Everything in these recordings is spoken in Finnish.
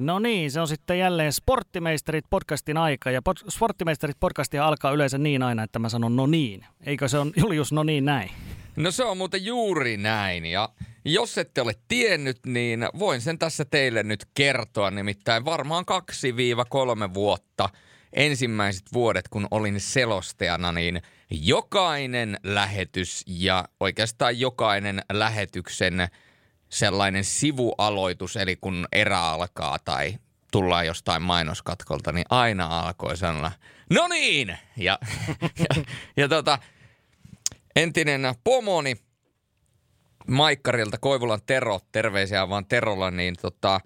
No niin, se on sitten jälleen Sporttimeisterit podcastin aika. Ja pod- Sporttimeisterit podcastia alkaa yleensä niin aina, että mä sanon no niin. Eikö se on Julius no niin näin? No se on muuten juuri näin. Ja jos ette ole tiennyt, niin voin sen tässä teille nyt kertoa. Nimittäin varmaan 2-3 vuotta ensimmäiset vuodet, kun olin selostajana, niin jokainen lähetys ja oikeastaan jokainen lähetyksen – sellainen sivualoitus, eli kun erä alkaa tai tullaan jostain mainoskatkolta, niin aina alkoi sanoa, no niin! Ja, ja, ja tota, entinen pomoni Maikkarilta, Koivulan Tero, terveisiä vaan Terolla, niin tota,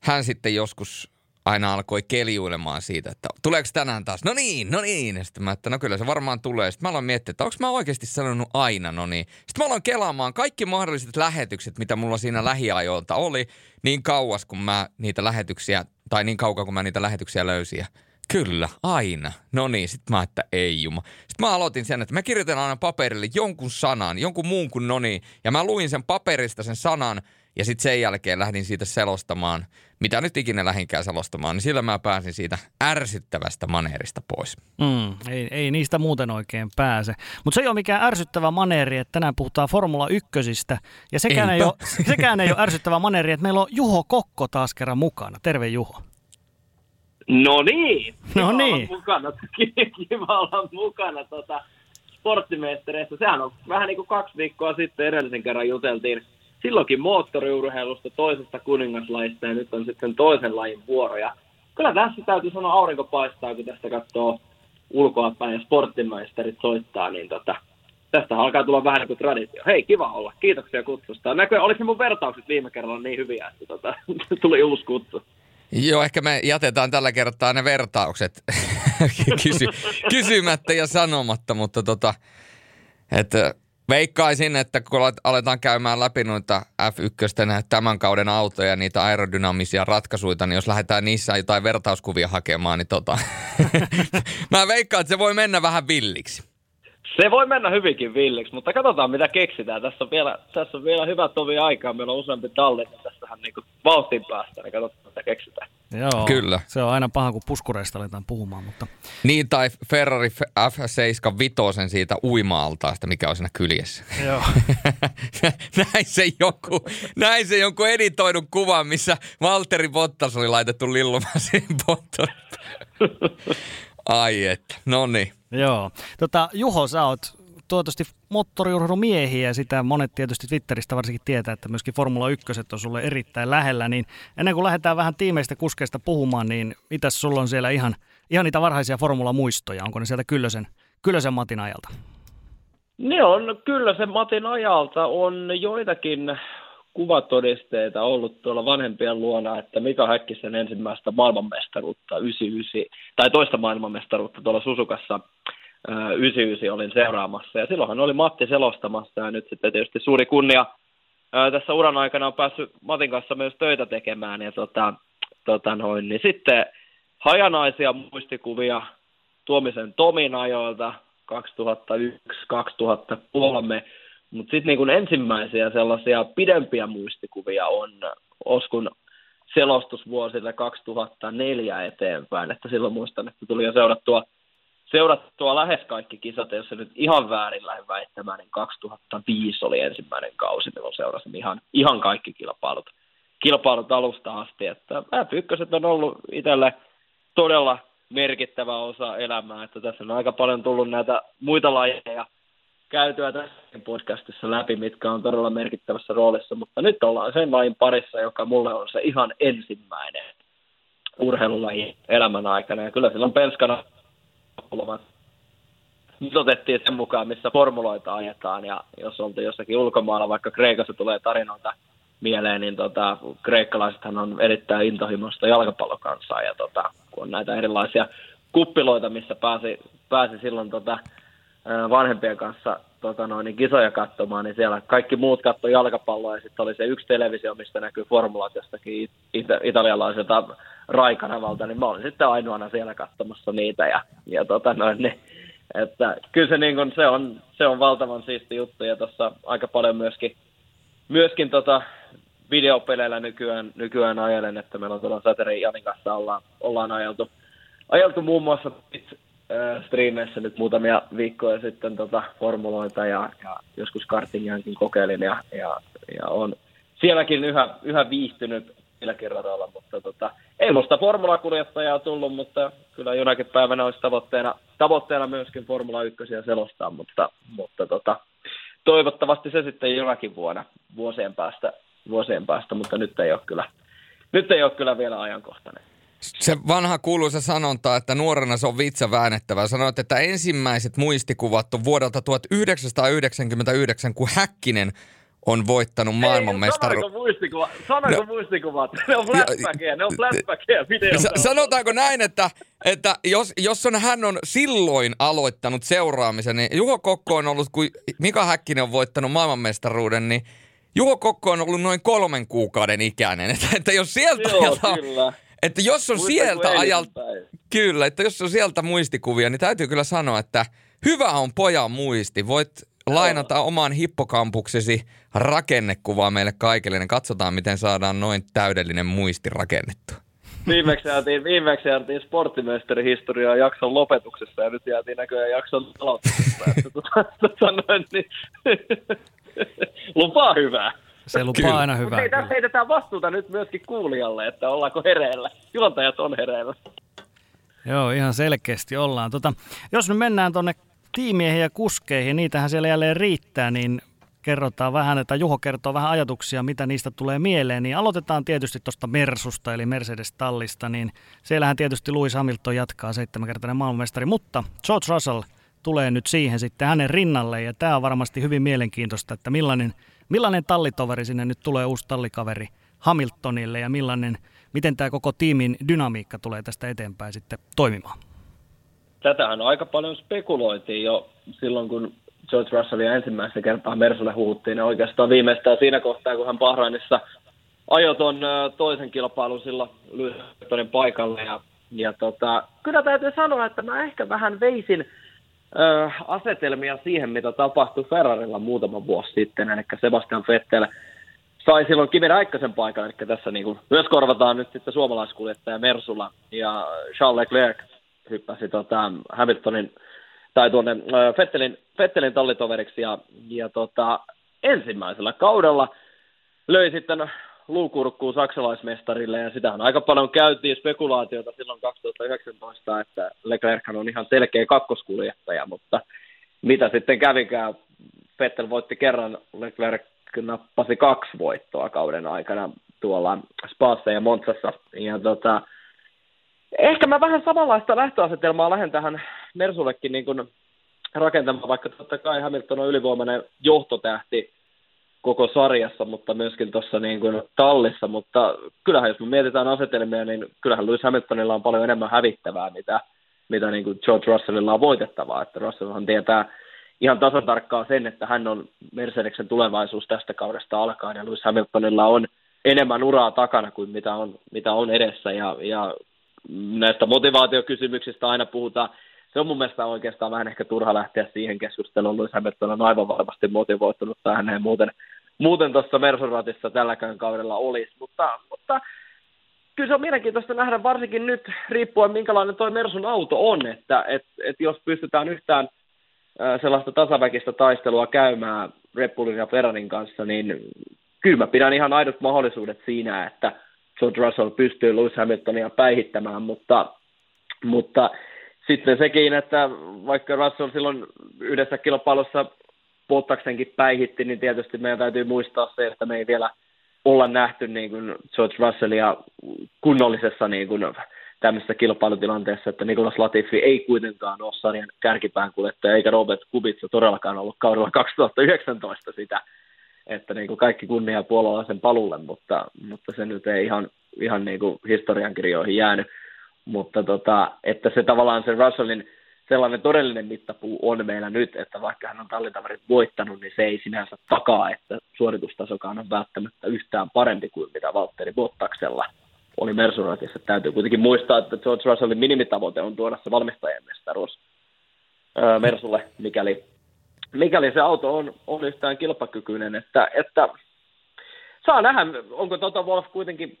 hän sitten joskus aina alkoi keljuilemaan siitä, että tuleeko tänään taas, no niin, no niin. Ja sitten mä, että no kyllä se varmaan tulee. Sitten mä aloin miettiä, että onko mä oikeasti sanonut aina no niin. Sitten mä aloin kelaamaan kaikki mahdolliset lähetykset, mitä mulla siinä lähiajoilta oli, niin kauas kun mä niitä lähetyksiä, tai niin kauan kun mä niitä lähetyksiä löysin. Ja Kyllä, aina. No niin, sitten mä, että ei juma. Sitten mä aloitin sen, että mä kirjoitan aina paperille jonkun sanan, jonkun muun kuin no niin. Ja mä luin sen paperista sen sanan, ja sitten sen jälkeen lähdin siitä selostamaan, mitä nyt ikinä lähinkään selostamaan, niin sillä mä pääsin siitä ärsyttävästä maneerista pois. Mm, ei, ei niistä muuten oikein pääse. Mutta se ei ole mikään ärsyttävä maneeri, että tänään puhutaan Formula 1. Ja sekään ei, ole, sekään ei ole ärsyttävä maneeri, että meillä on Juho Kokko taas kerran mukana. Terve Juho. No niin. No niin. Mukana. Kiva olla mukana tota, sporttimeistereissä. Sehän on vähän niin kuin kaksi viikkoa sitten edellisen kerran juteltiin silloinkin moottoriurheilusta, toisesta kuningaslajista ja nyt on sitten toisen lajin vuoro. Ja kyllä tässä täytyy sanoa aurinko paistaa, kun tästä katsoo ulkoapäin ja sporttimaisterit soittaa, niin tota, tästä alkaa tulla vähän niin kuin traditio. Hei, kiva olla. Kiitoksia kutsusta. Näkö, oliko mun vertaukset viime kerralla niin hyviä, että tota, tuli uusi kutsu? Joo, ehkä me jätetään tällä kertaa ne vertaukset Kysy, kysymättä ja sanomatta, mutta tota, että Veikkaisin, että kun aletaan käymään läpi noita F1 tämän kauden autoja, niitä aerodynaamisia ratkaisuja, niin jos lähdetään niissä jotain vertauskuvia hakemaan, niin tota, mä veikkaan, että se voi mennä vähän villiksi. Se voi mennä hyvinkin villiksi, mutta katsotaan mitä keksitään. Tässä on vielä, tässä on vielä hyvä tovi aikaa. Meillä on useampi talli, niin tässähän niin vauhtiin päästä, niin katsotaan mitä keksitään. Joo, Kyllä. se on aina paha, kun puskureista aletaan puhumaan. Mutta... Niin, tai Ferrari F7 vitosen siitä uima-altaasta, mikä on siinä kyljessä. Joo. näin, se joku, näin se jonkun editoidun kuvan, missä Valtteri Bottas oli laitettu lillumaan siihen Ai että, no niin. Joo. Tota, Juho, sä oot toivottavasti moottoriurheilumiehiä sitä monet tietysti Twitteristä varsinkin tietää, että myöskin Formula 1 on sulle erittäin lähellä, niin ennen kuin lähdetään vähän tiimeistä kuskeista puhumaan, niin mitäs sulla on siellä ihan, ihan niitä varhaisia Formula-muistoja? Onko ne sieltä Kyllösen, Kyllösen Matin ajalta? Ne on Kyllösen Matin ajalta on joitakin kuvatodisteita ollut tuolla vanhempien luona, että Mika Häkkisen ensimmäistä maailmanmestaruutta 99, tai toista maailmanmestaruutta tuolla Susukassa 99 olin seuraamassa. Ja silloinhan oli Matti selostamassa ja nyt sitten tietysti suuri kunnia tässä uran aikana on päässyt Matin kanssa myös töitä tekemään. Ja tota, tota noin, niin sitten hajanaisia muistikuvia Tuomisen Tomin ajoilta 2001-2003, mutta sitten niin ensimmäisiä sellaisia pidempiä muistikuvia on Oskun selostusvuosille 2004 eteenpäin, että silloin muistan, että tuli jo seurattua, seurattua lähes kaikki kisat, jos se nyt ihan väärin lähden väittämään, niin 2005 oli ensimmäinen kausi, milloin seurasin ihan, ihan kaikki kilpailut, kilpailut alusta asti, että F1 on ollut itselle todella merkittävä osa elämää, että tässä on aika paljon tullut näitä muita lajeja, käytyä tässä podcastissa läpi, mitkä on todella merkittävässä roolissa, mutta nyt ollaan sen lajin parissa, joka mulle on se ihan ensimmäinen urheilulaji elämän aikana. Ja kyllä silloin penskana nyt otettiin sen mukaan, missä formuloita ajetaan, ja jos oltiin jossakin ulkomailla, vaikka Kreikassa tulee tarinoita mieleen, niin tota, kreikkalaisethan on erittäin intohimoista jalkapallokansaa, ja tota, kun on näitä erilaisia kuppiloita, missä pääsi, pääsi silloin tota, vanhempien kanssa tota noin, niin kisoja katsomaan, niin siellä kaikki muut katto jalkapalloa ja sitten oli se yksi televisio, mistä näkyy formulat jostakin it- italialaiselta raikanavalta, niin mä olin sitten ainoana siellä katsomassa niitä ja, ja tota noin, niin, että kyllä se, niin kun, se, on, se on valtavan siisti juttu ja tuossa aika paljon myöskin, myöskin tota, videopeleillä nykyään, nykyään ajelen, että meillä on tuolla Saterin Janin kanssa ollaan, ollaan ajeltu, ajeltu muun muassa striimeissä nyt muutamia viikkoja sitten tota, formuloita ja, ja joskus kartingiankin kokeilin ja, ja, ja on sielläkin yhä, yhä viihtynyt sillä kerralla, mutta tota, ei musta formulakuljettajaa tullut, mutta kyllä jonakin päivänä olisi tavoitteena, tavoitteena myöskin Formula 1 selostaa, mutta, mutta tota, toivottavasti se sitten jonakin vuonna, vuosien päästä, vuosien päästä, mutta nyt ei ole kyllä, nyt ei ole kyllä vielä ajankohtainen. Se vanha kuuluisa sanonta, että nuorena se on vitsa väännettävä. Sanoit, että ensimmäiset muistikuvat on vuodelta 1999, kun Häkkinen on voittanut maailmanmestaruuden. Sanoiko muistikuvat? Sanoiko no, muistikuvat? Ne on flashbackia, ne on flashbackia videoita. Sanotaanko näin, että, että jos, jos on, hän on silloin aloittanut seuraamisen, niin Juho Kokko on ollut, kun Mika Häkkinen on voittanut maailmanmestaruuden, niin Juho Kokko on ollut noin kolmen kuukauden ikäinen. Että, että jos sieltä Joo, ajalta, kyllä. Että jos on sieltä ajalta, kyllä, että jos on sieltä muistikuvia, niin täytyy kyllä sanoa, että hyvä on pojan muisti. Voit lainata oman hippokampuksesi rakennekuvaa meille kaikille, niin katsotaan, miten saadaan noin täydellinen muisti rakennettu. Viimeksi jäätiin, viimeksi jäätiin sporttimestarihistoriaa jakson lopetuksessa ja nyt jäätiin näköjään jakson aloituksessa. Tota, tota niin, lupaa hyvää. Se lupaa Kyllä. aina hyvää. Mutta tässä heitetään vastuuta nyt myöskin kuulijalle, että ollaanko hereillä. Juontajat on hereillä. Joo, ihan selkeästi ollaan. Tota, jos nyt mennään tuonne tiimiehiin ja kuskeihin, niitähän siellä jälleen riittää, niin kerrotaan vähän, että Juho kertoo vähän ajatuksia, mitä niistä tulee mieleen, niin aloitetaan tietysti tuosta Mersusta, eli Mercedes-tallista, niin siellähän tietysti Louis Hamilton jatkaa seitsemänkertainen maailmanmestari, mutta George Russell tulee nyt siihen sitten hänen rinnalle, ja tämä on varmasti hyvin mielenkiintoista, että millainen, millainen tallitoveri sinne nyt tulee uusi tallikaveri Hamiltonille, ja millainen, miten tämä koko tiimin dynamiikka tulee tästä eteenpäin sitten toimimaan tätähän aika paljon spekuloitiin jo silloin, kun George Russellia ensimmäistä kertaa Mersulle huuttiin. Ja oikeastaan viimeistään siinä kohtaa, kun hän Bahrainissa ajoi ton toisen kilpailun silloin Lewis paikalle. Ja, ja tota, kyllä täytyy sanoa, että mä ehkä vähän veisin ö, asetelmia siihen, mitä tapahtui Ferrarilla muutama vuosi sitten. Eli Sebastian Vettel sai silloin Kimi Räikkösen paikan, eli tässä niin kuin myös korvataan nyt sitten suomalaiskuljettaja Mersulla ja Charles Leclerc hyppäsi tota Hamiltonin tai tuonne Fettelin, Fettelin tallitoveriksi. Ja, ja tota, ensimmäisellä kaudella löi sitten luukurkkuun saksalaismestarille ja sitähän aika paljon käytiin spekulaatiota silloin 2019, että Leclerc on ihan selkeä kakkoskuljettaja, mutta mitä sitten kävikään, Vettel voitti kerran, Leclerc nappasi kaksi voittoa kauden aikana tuolla Spaassa ja Montsassa. Ja tota, Ehkä mä vähän samanlaista lähtöasetelmaa lähden tähän Mersullekin niin rakentamaan, vaikka totta kai Hamilton on ylivoimainen johtotähti koko sarjassa, mutta myöskin tuossa niin kuin tallissa, mutta kyllähän jos me mietitään asetelmia, niin kyllähän Lewis Hamiltonilla on paljon enemmän hävittävää, mitä, mitä niin kuin George Russellilla on voitettavaa, että Russellhan tietää ihan tasan tarkkaan sen, että hän on Mercedeksen tulevaisuus tästä kaudesta alkaen, ja Lewis Hamiltonilla on enemmän uraa takana kuin mitä on, mitä on edessä, ja, ja näistä motivaatiokysymyksistä aina puhutaan. Se on mun mielestä oikeastaan vähän ehkä turha lähteä siihen keskusteluun. Lewis Hamilton on aivan varmasti motivoitunut tähän ei muuten, muuten tuossa Mersoratissa tälläkään kaudella olisi. Mutta, mutta kyllä se on mielenkiintoista nähdä varsinkin nyt, riippuen minkälainen tuo Mersun auto on, että et, et jos pystytään yhtään sellaista tasaväkistä taistelua käymään Red Bullin ja Ferrarin kanssa, niin kyllä mä pidän ihan aidot mahdollisuudet siinä, että George Russell pystyy Lewis Hamiltonia päihittämään, mutta, mutta sitten sekin, että vaikka Russell silloin yhdessä kilpailussa Bottaksenkin päihitti, niin tietysti meidän täytyy muistaa se, että me ei vielä olla nähty niin kuin George Russellia kunnollisessa niin kuin tämmöisessä kilpailutilanteessa, että Nikolas Latifi ei kuitenkaan ole sarjan kärkipään kuljettaja, eikä Robert Kubica todellakaan ollut kaudella 2019 sitä että niin kuin kaikki kunnia puolalaisen palulle, mutta, mutta se nyt ei ihan, ihan niin kuin historiankirjoihin jäänyt. Mutta tota, että se tavallaan se Russellin sellainen todellinen mittapuu on meillä nyt, että vaikka hän on tallintavarit voittanut, niin se ei sinänsä takaa, että suoritustasokaan on välttämättä yhtään parempi kuin mitä Valtteri Bottaksella oli Mersuratissa. Täytyy kuitenkin muistaa, että George Russellin minimitavoite on tuoda se valmistajien mestaruus Mersulle, mikäli mikäli se auto on, on yhtään kilpakykyinen, että, että saa nähdä, onko Toto Wolf kuitenkin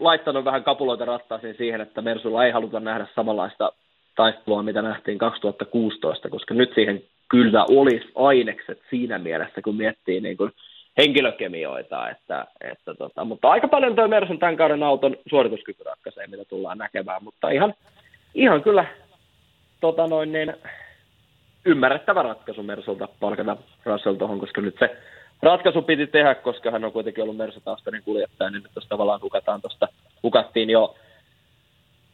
laittanut vähän kapuloita rattaisiin siihen, että Mersulla ei haluta nähdä samanlaista taistelua, mitä nähtiin 2016, koska nyt siihen kyllä olisi ainekset siinä mielessä, kun miettii niin kuin henkilökemioita, että, että tota, mutta aika paljon tuo Mersun tämän kauden auton suorituskyky ratkaisee, mitä tullaan näkemään, mutta ihan, ihan kyllä tota noin, niin, ymmärrettävä ratkaisu Mersulta palkata Russell tuohon, koska nyt se ratkaisu piti tehdä, koska hän on kuitenkin ollut Mersu-taustainen kuljettaja, niin nyt tavallaan hukataan tuosta, hukattiin jo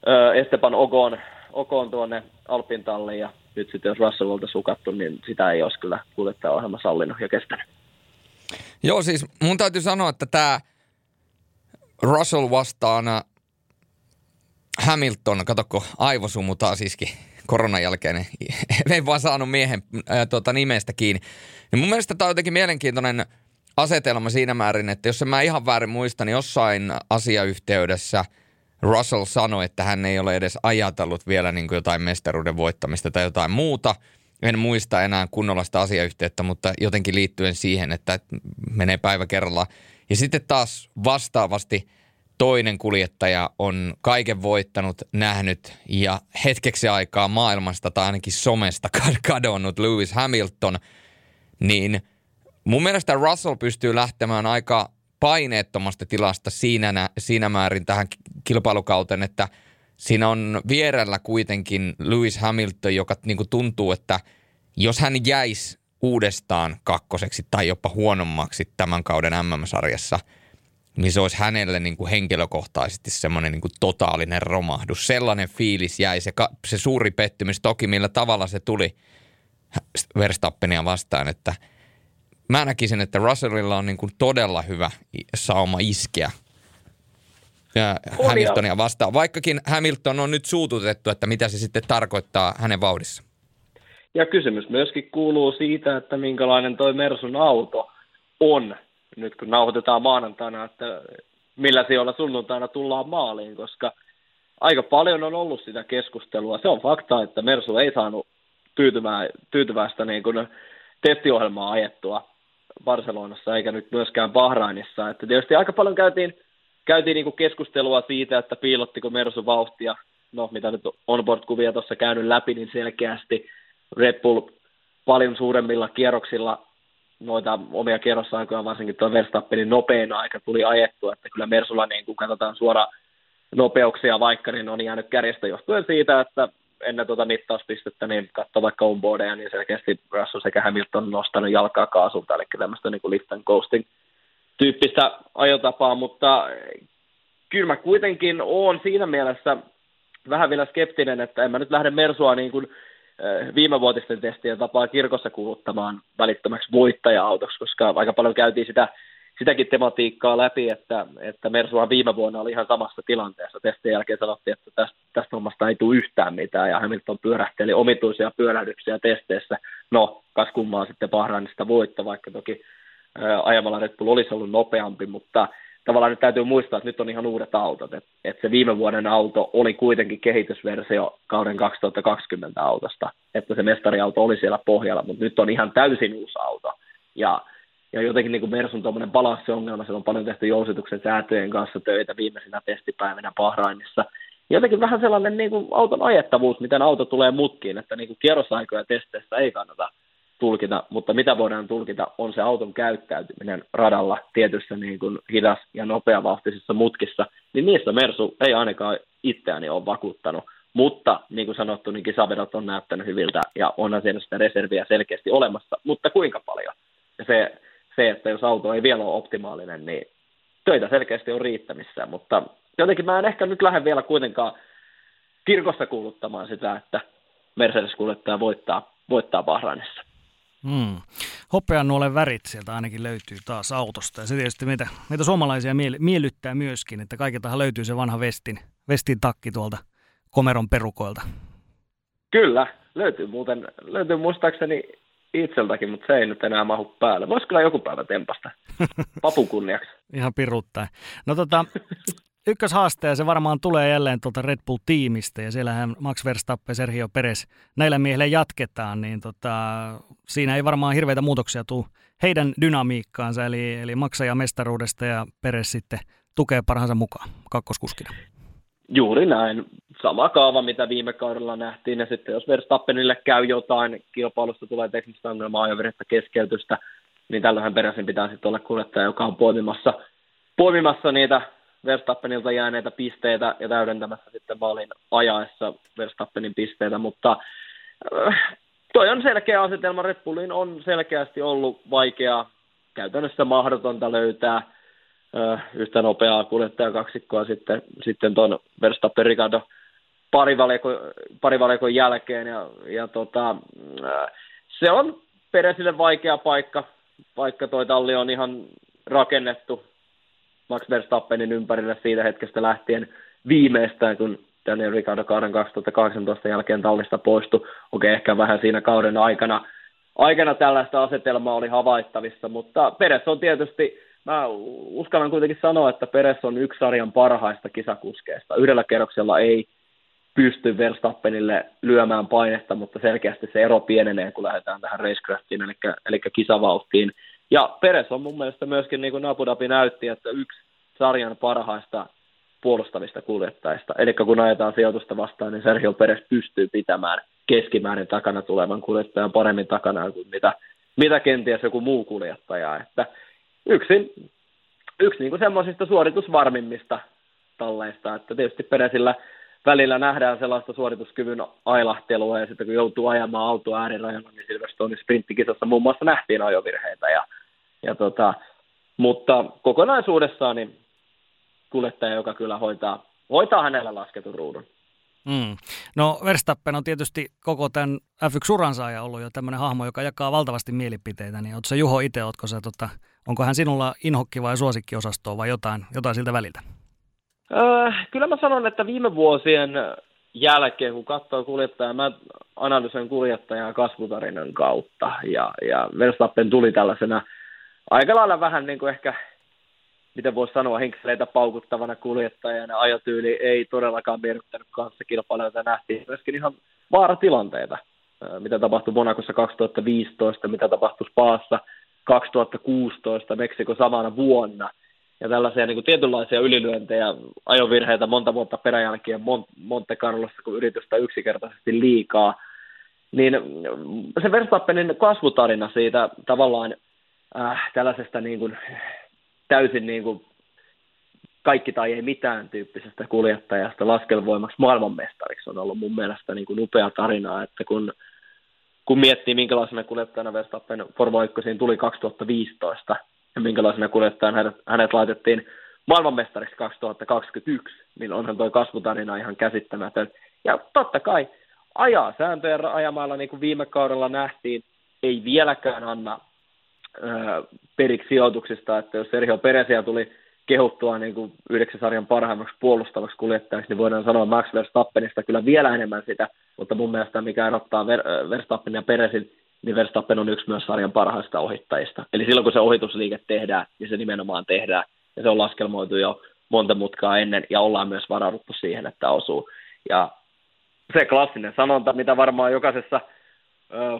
ö, Esteban Ogon, Ogon tuonne Alpin talliin, ja nyt sitten jos Russell oltaisiin hukattu, niin sitä ei olisi kyllä kuljettaja-ohjelma sallinut ja kestänyt. Joo, siis mun täytyy sanoa, että tämä Russell vastaan Hamilton, katsokko aivosumu taas iski koronan jälkeen, ei vaan saanut miehen ää, tuota, nimestä kiinni. Niin mun mielestä tämä on jotenkin mielenkiintoinen asetelma siinä määrin, että jos en mä ihan väärin muista, niin jossain asiayhteydessä Russell sanoi, että hän ei ole edes ajatellut vielä niin kuin jotain mestaruuden voittamista tai jotain muuta. En muista enää kunnolla sitä asiayhteyttä, mutta jotenkin liittyen siihen, että menee päivä kerrallaan. Ja sitten taas vastaavasti – toinen kuljettaja on kaiken voittanut, nähnyt ja hetkeksi aikaa maailmasta tai ainakin somesta kadonnut Lewis Hamilton, niin mun mielestä Russell pystyy lähtemään aika paineettomasta tilasta siinä, siinä määrin tähän kilpailukauteen, että siinä on vierellä kuitenkin Lewis Hamilton, joka niin kuin tuntuu, että jos hän jäisi uudestaan kakkoseksi tai jopa huonommaksi tämän kauden MM-sarjassa – niin se olisi hänelle niin kuin henkilökohtaisesti semmoinen niin kuin totaalinen romahdus. Sellainen fiilis jäi, se, se suuri pettymys toki millä tavalla se tuli Verstappenia vastaan, että mä näkisin, että Russellilla on niin kuin todella hyvä sauma iskeä ja Hamiltonia vastaan, vaikkakin Hamilton on nyt suututettu, että mitä se sitten tarkoittaa hänen vauhdissa. Ja kysymys myöskin kuuluu siitä, että minkälainen toi Mersun auto on nyt kun nauhoitetaan maanantaina, että millä sijoilla sunnuntaina tullaan maaliin, koska aika paljon on ollut sitä keskustelua. Se on fakta, että Mersu ei saanut tyytyvää, tyytyväistä niin kuin testiohjelmaa ajettua Barcelonassa eikä nyt myöskään Bahrainissa. Että tietysti aika paljon käytiin, käytiin niin kuin keskustelua siitä, että piilottiko Mersu vauhtia. No, mitä nyt onboard-kuvia tuossa käynyt läpi, niin selkeästi Red Bull paljon suuremmilla kierroksilla noita omia kierrosaikoja, varsinkin tuo Verstappenin nopein aika tuli ajettua, että kyllä Mersulla niin kun katsotaan suora nopeuksia vaikka, niin on jäänyt kärjestä johtuen siitä, että ennen tuota mittauspistettä, niin katso vaikka onboardeja, niin selkeästi Russell sekä Hamilton on nostanut jalkaa kaasulta, eli tämmöistä niin lift and coasting tyyppistä ajotapaa, mutta kyllä mä kuitenkin oon siinä mielessä vähän vielä skeptinen, että en mä nyt lähde Mersua niin kuin Eh, viimevuotisten testien tapaa kirkossa kuuluttamaan välittömäksi voittaja-autoksi, koska aika paljon käytiin sitä, sitäkin tematiikkaa läpi, että, että Mersuhan viime vuonna oli ihan samassa tilanteessa. Testien jälkeen sanottiin, että tästä, tästä hommasta ei tule yhtään mitään, ja Hamilton pyörähteli omituisia pyörähdyksiä testeissä. No, kas kummaa sitten Bahrainista voitto, vaikka toki ää, ajamalla Red Bull olisi ollut nopeampi, mutta tavallaan nyt täytyy muistaa, että nyt on ihan uudet autot. Että et se viime vuoden auto oli kuitenkin kehitysversio kauden 2020 autosta, että se mestariauto oli siellä pohjalla, mutta nyt on ihan täysin uusi auto. Ja, ja jotenkin niin kuin Mersun tuommoinen balanssiongelma, se on paljon tehty jousituksen säätöjen kanssa töitä viimeisinä testipäivinä Bahrainissa. Jotenkin vähän sellainen niin kuin auton ajettavuus, miten auto tulee mutkiin, että niin kuin kierrosaikoja testeissä ei kannata tulkita, mutta mitä voidaan tulkita on se auton käyttäytyminen radalla tietyssä niin kuin hidas ja nopeavauhtisissa mutkissa, niin niistä Mersu ei ainakaan itseäni ole vakuuttanut. Mutta niin kuin sanottu, niin kisavedot on näyttänyt hyviltä ja onhan siellä sitä reserviä selkeästi olemassa, mutta kuinka paljon? Se, se, että jos auto ei vielä ole optimaalinen, niin töitä selkeästi on riittämissä, mutta jotenkin mä en ehkä nyt lähde vielä kuitenkaan kirkossa kuuluttamaan sitä, että Mercedes-kuljettaja voittaa, voittaa Bahrainissa. Mm. Hopean nuolen värit sieltä ainakin löytyy taas autosta. Ja se tietysti meitä, meitä suomalaisia miel, miellyttää myöskin, että kaikiltahan löytyy se vanha vestin, vestin takki tuolta komeron perukoilta. Kyllä, löytyy muuten, löytyy muistaakseni itseltäkin, mutta se ei nyt enää mahu päälle. Voisi kyllä joku päivä tempasta, papun kunniaksi. Ihan piruttain. No tota, ykköshaaste ja se varmaan tulee jälleen tuolta Red Bull-tiimistä ja siellähän Max Verstappen, Sergio Perez, näillä miehillä jatketaan, niin tota, siinä ei varmaan hirveitä muutoksia tule heidän dynamiikkaansa, eli, eli maksaja mestaruudesta ja Perez sitten tukee parhaansa mukaan kakkoskuskina. Juuri näin. Sama kaava, mitä viime kaudella nähtiin, ja sitten jos Verstappenille käy jotain, kilpailusta tulee teknistä ongelmaa, ajovirhettä keskeytystä, niin tällöinhän peräisin pitää sitten olla kuljettaja, joka on poimimassa, poimimassa niitä Verstappenilta jääneitä pisteitä ja täydentämässä sitten maalin ajaessa Verstappenin pisteitä, mutta äh, toi on selkeä asetelma. Red Bullin on selkeästi ollut vaikeaa, käytännössä mahdotonta löytää yhtä nopeaa kuljettajakaksikkoa sitten, sitten tuon Verstappen Ricardo parivalekon, parivalekon jälkeen ja, ja tota, se on Peresille vaikea paikka, vaikka toi talli on ihan rakennettu Max Verstappenin ympärille siitä hetkestä lähtien viimeistään, kun Daniel Ricciardo kauden 2018 jälkeen tallista poistui. Okei, ehkä vähän siinä kauden aikana, aikana tällaista asetelmaa oli havaittavissa, mutta Peres on tietysti, mä uskallan kuitenkin sanoa, että Peres on yksi sarjan parhaista kisakuskeista. Yhdellä kerroksella ei pysty Verstappenille lyömään painetta, mutta selkeästi se ero pienenee, kun lähdetään tähän racecraftiin, eli, eli kisavauhtiin. Ja Peres on mun mielestä myöskin, niin kuin Abu Dhabi näytti, että yksi sarjan parhaista puolustavista kuljettajista. Eli kun ajetaan sijoitusta vastaan, niin Sergio Peres pystyy pitämään keskimäärin takana tulevan kuljettajan paremmin takana kuin mitä, mitä kenties joku muu kuljettaja. Että yksi, yksi niin semmoisista suoritusvarmimmista talleista, että tietysti Peresillä välillä nähdään sellaista suorituskyvyn ailahtelua, ja sitten kun joutuu ajamaan autoa äärirajalla, niin Silverstonein sprinttikisassa muun muassa nähtiin ajovirheitä, ja, ja tota, mutta kokonaisuudessaan niin kuljettaja, joka kyllä hoitaa, hoitaa hänellä lasketun ruudun. Mm. No Verstappen on tietysti koko tämän F1-uransa ajan ollut jo tämmöinen hahmo, joka jakaa valtavasti mielipiteitä, niin ootko Juho itse, ootko se, tota, onko hän sinulla inhokki vai suosikkiosastoa vai jotain, jotain siltä väliltä? Öö, kyllä mä sanon, että viime vuosien jälkeen, kun katsoo kuljettajaa, mä analysoin kuljettajaa kasvutarinan kautta, ja, ja Verstappen tuli tällaisena aika lailla vähän niin kuin ehkä, miten voisi sanoa, henkseleitä paukuttavana kuljettajana. Ajotyyli ei todellakaan miellyttänyt kanssa kilpailijoita, nähtiin myöskin ihan vaaratilanteita, mitä tapahtui Monakossa 2015, mitä tapahtui Spaassa 2016, Meksiko samana vuonna – ja tällaisia niin kuin tietynlaisia ylilyöntejä, ajovirheitä monta vuotta peräjälkeen Monte Carlossa, kun yritystä yksinkertaisesti liikaa, niin se Verstappenin kasvutarina siitä tavallaan äh, tällaisesta niin kuin, täysin niin kuin, kaikki tai ei mitään tyyppisestä kuljettajasta laskelvoimaksi maailmanmestariksi on ollut mun mielestä niin kuin upea tarina, että kun, kun miettii minkälaisena kuljettajana Verstappen Formula 1 tuli 2015, ja minkälaisena kuljettajana hänet, hänet laitettiin maailmanmestariksi 2021, niin onhan tuo kasvutarina ihan käsittämätön. Ja totta kai ajaa sääntöjä ajamalla, niin kuin viime kaudella nähtiin, ei vieläkään anna periksi sijoituksista, että jos Sergio Peresia tuli kehuttua niin kuin yhdeksän sarjan parhaimmaksi puolustavaksi kuljettajaksi, niin voidaan sanoa Max Verstappenista kyllä vielä enemmän sitä, mutta mun mielestä mikä erottaa Ver- Verstappen ja Peresin niin Verstappen on yksi myös sarjan parhaista ohittajista. Eli silloin kun se ohitusliike tehdään, niin se nimenomaan tehdään. Ja se on laskelmoitu jo monta mutkaa ennen, ja ollaan myös varauduttu siihen, että osuu. Ja se klassinen sanonta, mitä varmaan jokaisessa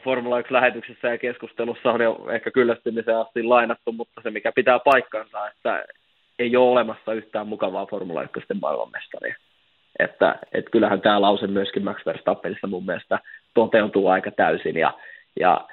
Formula 1-lähetyksessä ja keskustelussa on jo ehkä kyllästymiseen asti lainattu, mutta se mikä pitää paikkansa, että ei ole olemassa yhtään mukavaa Formula 1 maailmanmestaria. Että, että kyllähän tämä lause myöskin Max Verstappenissa mun mielestä toteutuu aika täysin ja ja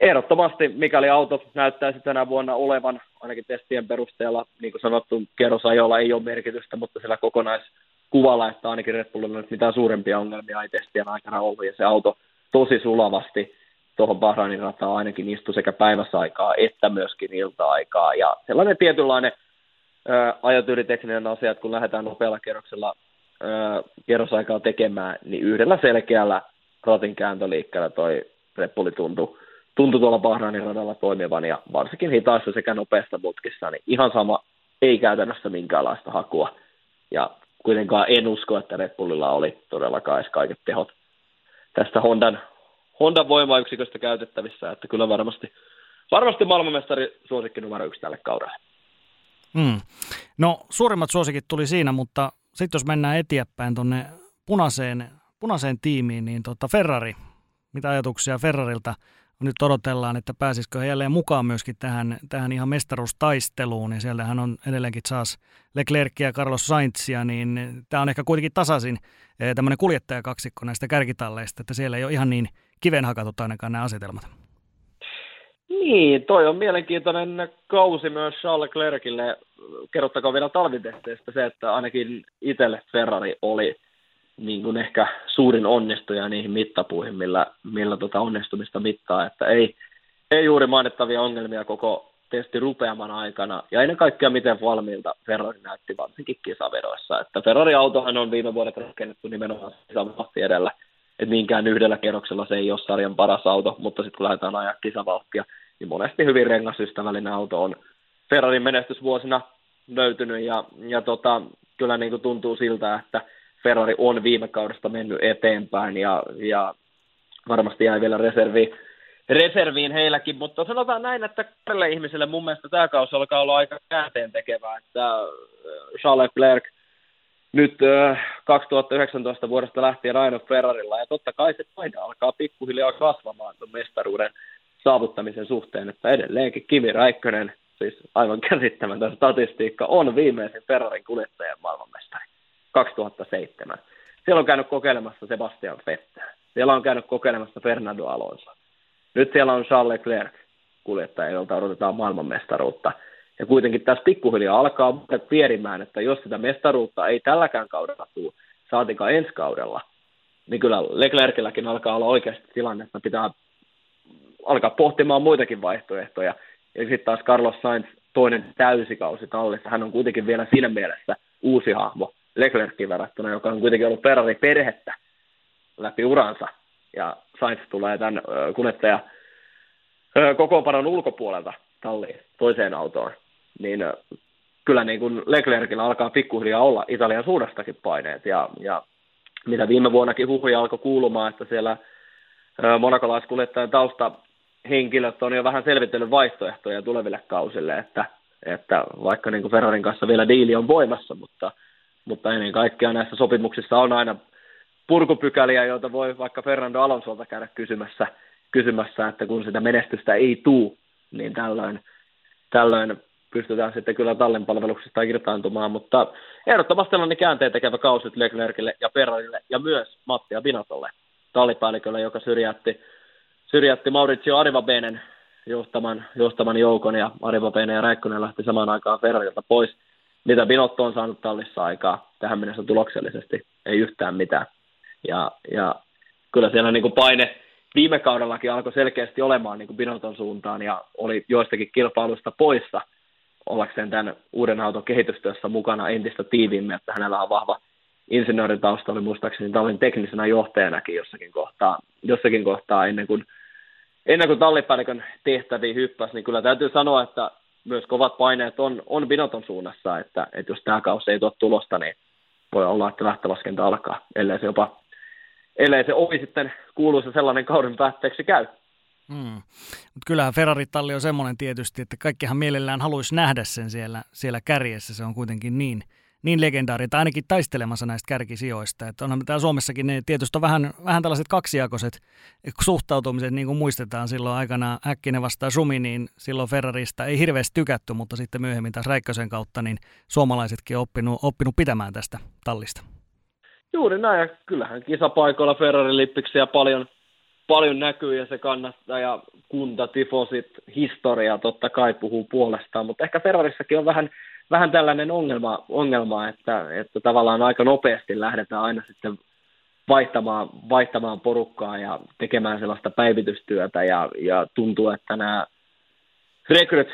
ehdottomasti, mikäli auto näyttäisi tänä vuonna olevan, ainakin testien perusteella, niin kuin sanottu, kerrosajolla ei ole merkitystä, mutta sillä kokonaiskuvalla, että ainakin Red Bullilla mitään suurempia ongelmia ei testien aikana ollut, ja se auto tosi sulavasti tuohon Bahrainin rataan ainakin istui sekä päiväsaikaa että myöskin ilta-aikaa, ja sellainen tietynlainen ajotyylitekninen asia, että kun lähdetään nopealla kerroksella kerrosaikaa tekemään, niin yhdellä selkeällä ratin kääntöliikkeellä toi Red Bulli tuntui, tuntui tuolla Bahrainin radalla toimivan ja varsinkin hitaissa sekä nopeassa mutkissa, niin ihan sama, ei käytännössä minkäänlaista hakua. Ja kuitenkaan en usko, että Red Bullilla oli todellakaan edes kaiket tehot tästä Hondan, Hondan voimayksiköstä käytettävissä, että kyllä varmasti, varmasti maailmanmestari suosikki numero yksi tälle kaudelle. Mm. No suurimmat suosikit tuli siinä, mutta sitten jos mennään eteenpäin tuonne punaiseen, punaiseen tiimiin, niin tota Ferrari, mitä ajatuksia Ferrarilta nyt odotellaan, että pääsisikö he jälleen mukaan myöskin tähän, tähän ihan mestaruustaisteluun, ja siellähän on edelleenkin saas Leclerc ja Carlos Sainzia, niin tämä on ehkä kuitenkin tasaisin eh, tämmöinen kuljettajakaksikko näistä kärkitalleista, että siellä ei ole ihan niin kiven hakatut ainakaan nämä asetelmat. Niin, toi on mielenkiintoinen kausi myös Charles Leclercille. Kerrottakoon vielä talvitesteistä se, että ainakin itselle Ferrari oli niin kuin ehkä suurin onnistuja niihin mittapuihin, millä, millä tota onnistumista mittaa, että ei, ei juuri mainittavia ongelmia koko testi rupeaman aikana, ja ennen kaikkea miten valmiilta Ferrari näytti varsinkin kisavedoissa, että Ferrari-autohan on viime vuodet rakennettu nimenomaan kisavauhti edellä, että niinkään yhdellä kerroksella se ei ole sarjan paras auto, mutta sitten kun lähdetään ajaa kisavauhtia, niin monesti hyvin rengasystävällinen auto on Ferrarin menestysvuosina löytynyt, ja, ja tota, kyllä niin kuin tuntuu siltä, että Ferrari on viime kaudesta mennyt eteenpäin ja, ja varmasti jäi vielä reserviin, reserviin heilläkin, mutta sanotaan näin, että tälle ihmiselle mun mielestä tämä kausi alkaa olla aika käänteen tekevää, että äh, Charles Leclerc nyt 2019 äh, vuodesta lähtien aina Ferrarilla, ja totta kai se paine alkaa pikkuhiljaa kasvamaan tuon mestaruuden saavuttamisen suhteen, että edelleenkin Kimi Räikkönen, siis aivan käsittämätön statistiikka, on viimeisin Ferrarin kuljettajan maailmanmestari. 2007. Siellä on käynyt kokeilemassa Sebastian Vettel. Siellä on käynyt kokeilemassa Fernando Alonso. Nyt siellä on Charles Leclerc, kuljettaja, jolta odotetaan maailmanmestaruutta. Ja kuitenkin tässä pikkuhiljaa alkaa pierimään, että jos sitä mestaruutta ei tälläkään kaudella tule, saatikaan ensi kaudella, niin kyllä Leclercilläkin alkaa olla oikeasti tilanne, että pitää alkaa pohtimaan muitakin vaihtoehtoja. Ja sitten taas Carlos Sainz toinen täysikausi tallissa. Hän on kuitenkin vielä siinä mielessä uusi hahmo. Leclercin verrattuna, joka on kuitenkin ollut Ferrari-perhettä läpi uransa. Ja Sainz tulee tämän kuljettaja kokoonpanon ulkopuolelta talliin toiseen autoon. Niin kyllä niin kuin Leclercillä alkaa pikkuhiljaa olla Italian suunnastakin paineet. Ja, ja mitä viime vuonnakin huhuja alkoi kuulumaan, että siellä monakolaiskuljettajan tausta henkilöt on jo vähän selvitellyt vaihtoehtoja tuleville kausille, että, että vaikka niin kuin Ferrarin kanssa vielä diili on voimassa, mutta mutta ennen kaikkea näissä sopimuksissa on aina purkupykäliä, joita voi vaikka Fernando Alonsolta käydä kysymässä, kysymässä että kun sitä menestystä ei tuu, niin tällöin, tällöin pystytään sitten kyllä tallin palveluksesta irtaantumaan, mutta ehdottomasti niin käänteen tekevä kausi Leclercille ja Ferrarille ja myös Mattia Binottolle, tallipäällikölle, joka syrjäytti, syrjäytti Maurizio Arivabenen johtaman, johtaman joukon ja Arivabene ja Räikkönen lähti samaan aikaan Ferrarilta pois – mitä Binotto on saanut tallissa aikaa tähän mennessä tuloksellisesti, ei yhtään mitään. Ja, ja kyllä siellä niin kuin paine viime kaudellakin alkoi selkeästi olemaan niin kuin Binoton suuntaan ja oli joistakin kilpailusta poissa ollakseen tämän uuden auton kehitystyössä mukana entistä tiiviimmin, että hänellä on vahva insinööritausta, oli muistaakseni tallin teknisenä johtajanakin jossakin kohtaa, jossakin kohtaa ennen kuin, ennen kuin tallipäällikön tehtäviin hyppäsi, niin kyllä täytyy sanoa, että myös kovat paineet on, on Binoton suunnassa, että, että jos tämä kausi ei tuo tulosta, niin voi olla, että lähtölaskenta alkaa, ellei se jopa ellei se ovi sitten kuuluisa sellainen kauden päätteeksi käy. Hmm. Mutta kyllähän Ferrari-talli on semmoinen tietysti, että kaikkihan mielellään haluaisi nähdä sen siellä, siellä kärjessä. Se on kuitenkin niin, niin legendaari, tai ainakin taistelemassa näistä kärkisijoista. Että onhan täällä Suomessakin ne tietysti on vähän, vähän tällaiset kaksijakoiset suhtautumiset, niin kuin muistetaan silloin aikana Häkkinen vastaa Sumi, niin silloin Ferrarista ei hirveästi tykätty, mutta sitten myöhemmin taas Räikkösen kautta, niin suomalaisetkin on oppinut, oppinut pitämään tästä tallista. Juuri näin, ja kyllähän kisapaikoilla Ferrari-lippiksiä paljon, paljon näkyy, ja se kannattaa, ja kunta, tifosit, historia totta kai puhuu puolestaan, mutta ehkä Ferrarissakin on vähän vähän tällainen ongelma, ongelma että, että tavallaan aika nopeasti lähdetään aina sitten vaihtamaan, vaihtamaan porukkaa ja tekemään sellaista päivitystyötä ja, ja tuntuu, että nämä rekryt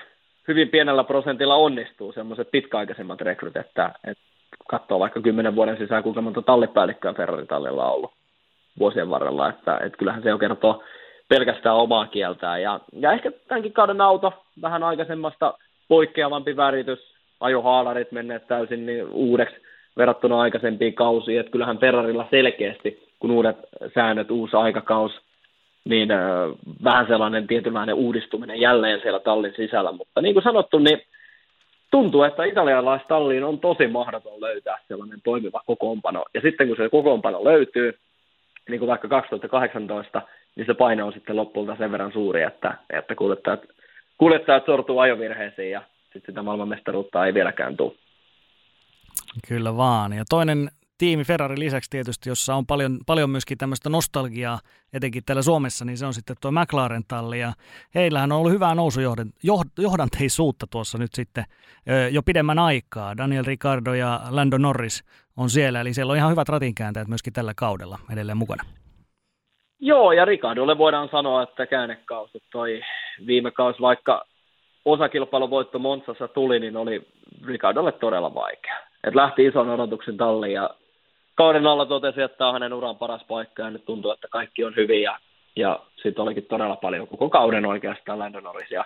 hyvin pienellä prosentilla onnistuu, semmoiset pitkäaikaisemmat rekryt, että, että katsoo vaikka kymmenen vuoden sisään, kuinka monta tallipäällikköä Ferrari-tallilla on ollut vuosien varrella, että, että kyllähän se jo kertoo pelkästään omaa kieltään. Ja, ja ehkä tämänkin kauden auto, vähän aikaisemmasta poikkeavampi väritys, ajohaalarit menneet täysin niin uudeksi verrattuna aikaisempiin kausiin, että kyllähän Ferrarilla selkeästi, kun uudet säännöt, uusi aikakaus, niin äh, vähän sellainen tietynlainen uudistuminen jälleen siellä tallin sisällä, mutta niin kuin sanottu, niin tuntuu, että italialaistalliin on tosi mahdoton löytää sellainen toimiva kokoonpano. Ja sitten kun se kokoonpano löytyy, niin kuin vaikka 2018, niin se paino on sitten lopulta sen verran suuri, että, että kuljettajat, kuljettajat sortuu ajovirheisiin ja sitten sitä maailmanmestaruutta ei vieläkään tule. Kyllä vaan. Ja toinen tiimi Ferrari lisäksi tietysti, jossa on paljon, paljon myöskin tämmöistä nostalgiaa, etenkin täällä Suomessa, niin se on sitten tuo McLaren-talli. Ja heillähän on ollut hyvää nousujohdanteisuutta tuossa nyt sitten jo pidemmän aikaa. Daniel Ricardo ja Lando Norris on siellä, eli siellä on ihan hyvät ratinkääntäjät myöskin tällä kaudella edelleen mukana. Joo, ja Ricardolle voidaan sanoa, että käännekausi toi viime kausi, vaikka osakilpailuvoitto Monsassa tuli, niin oli Ricardolle todella vaikea. Et lähti ison odotuksen talliin ja kauden alla totesi, että tämä on hänen uran paras paikka ja nyt tuntuu, että kaikki on hyvin ja, ja sitten olikin todella paljon koko kauden oikeastaan Landon ja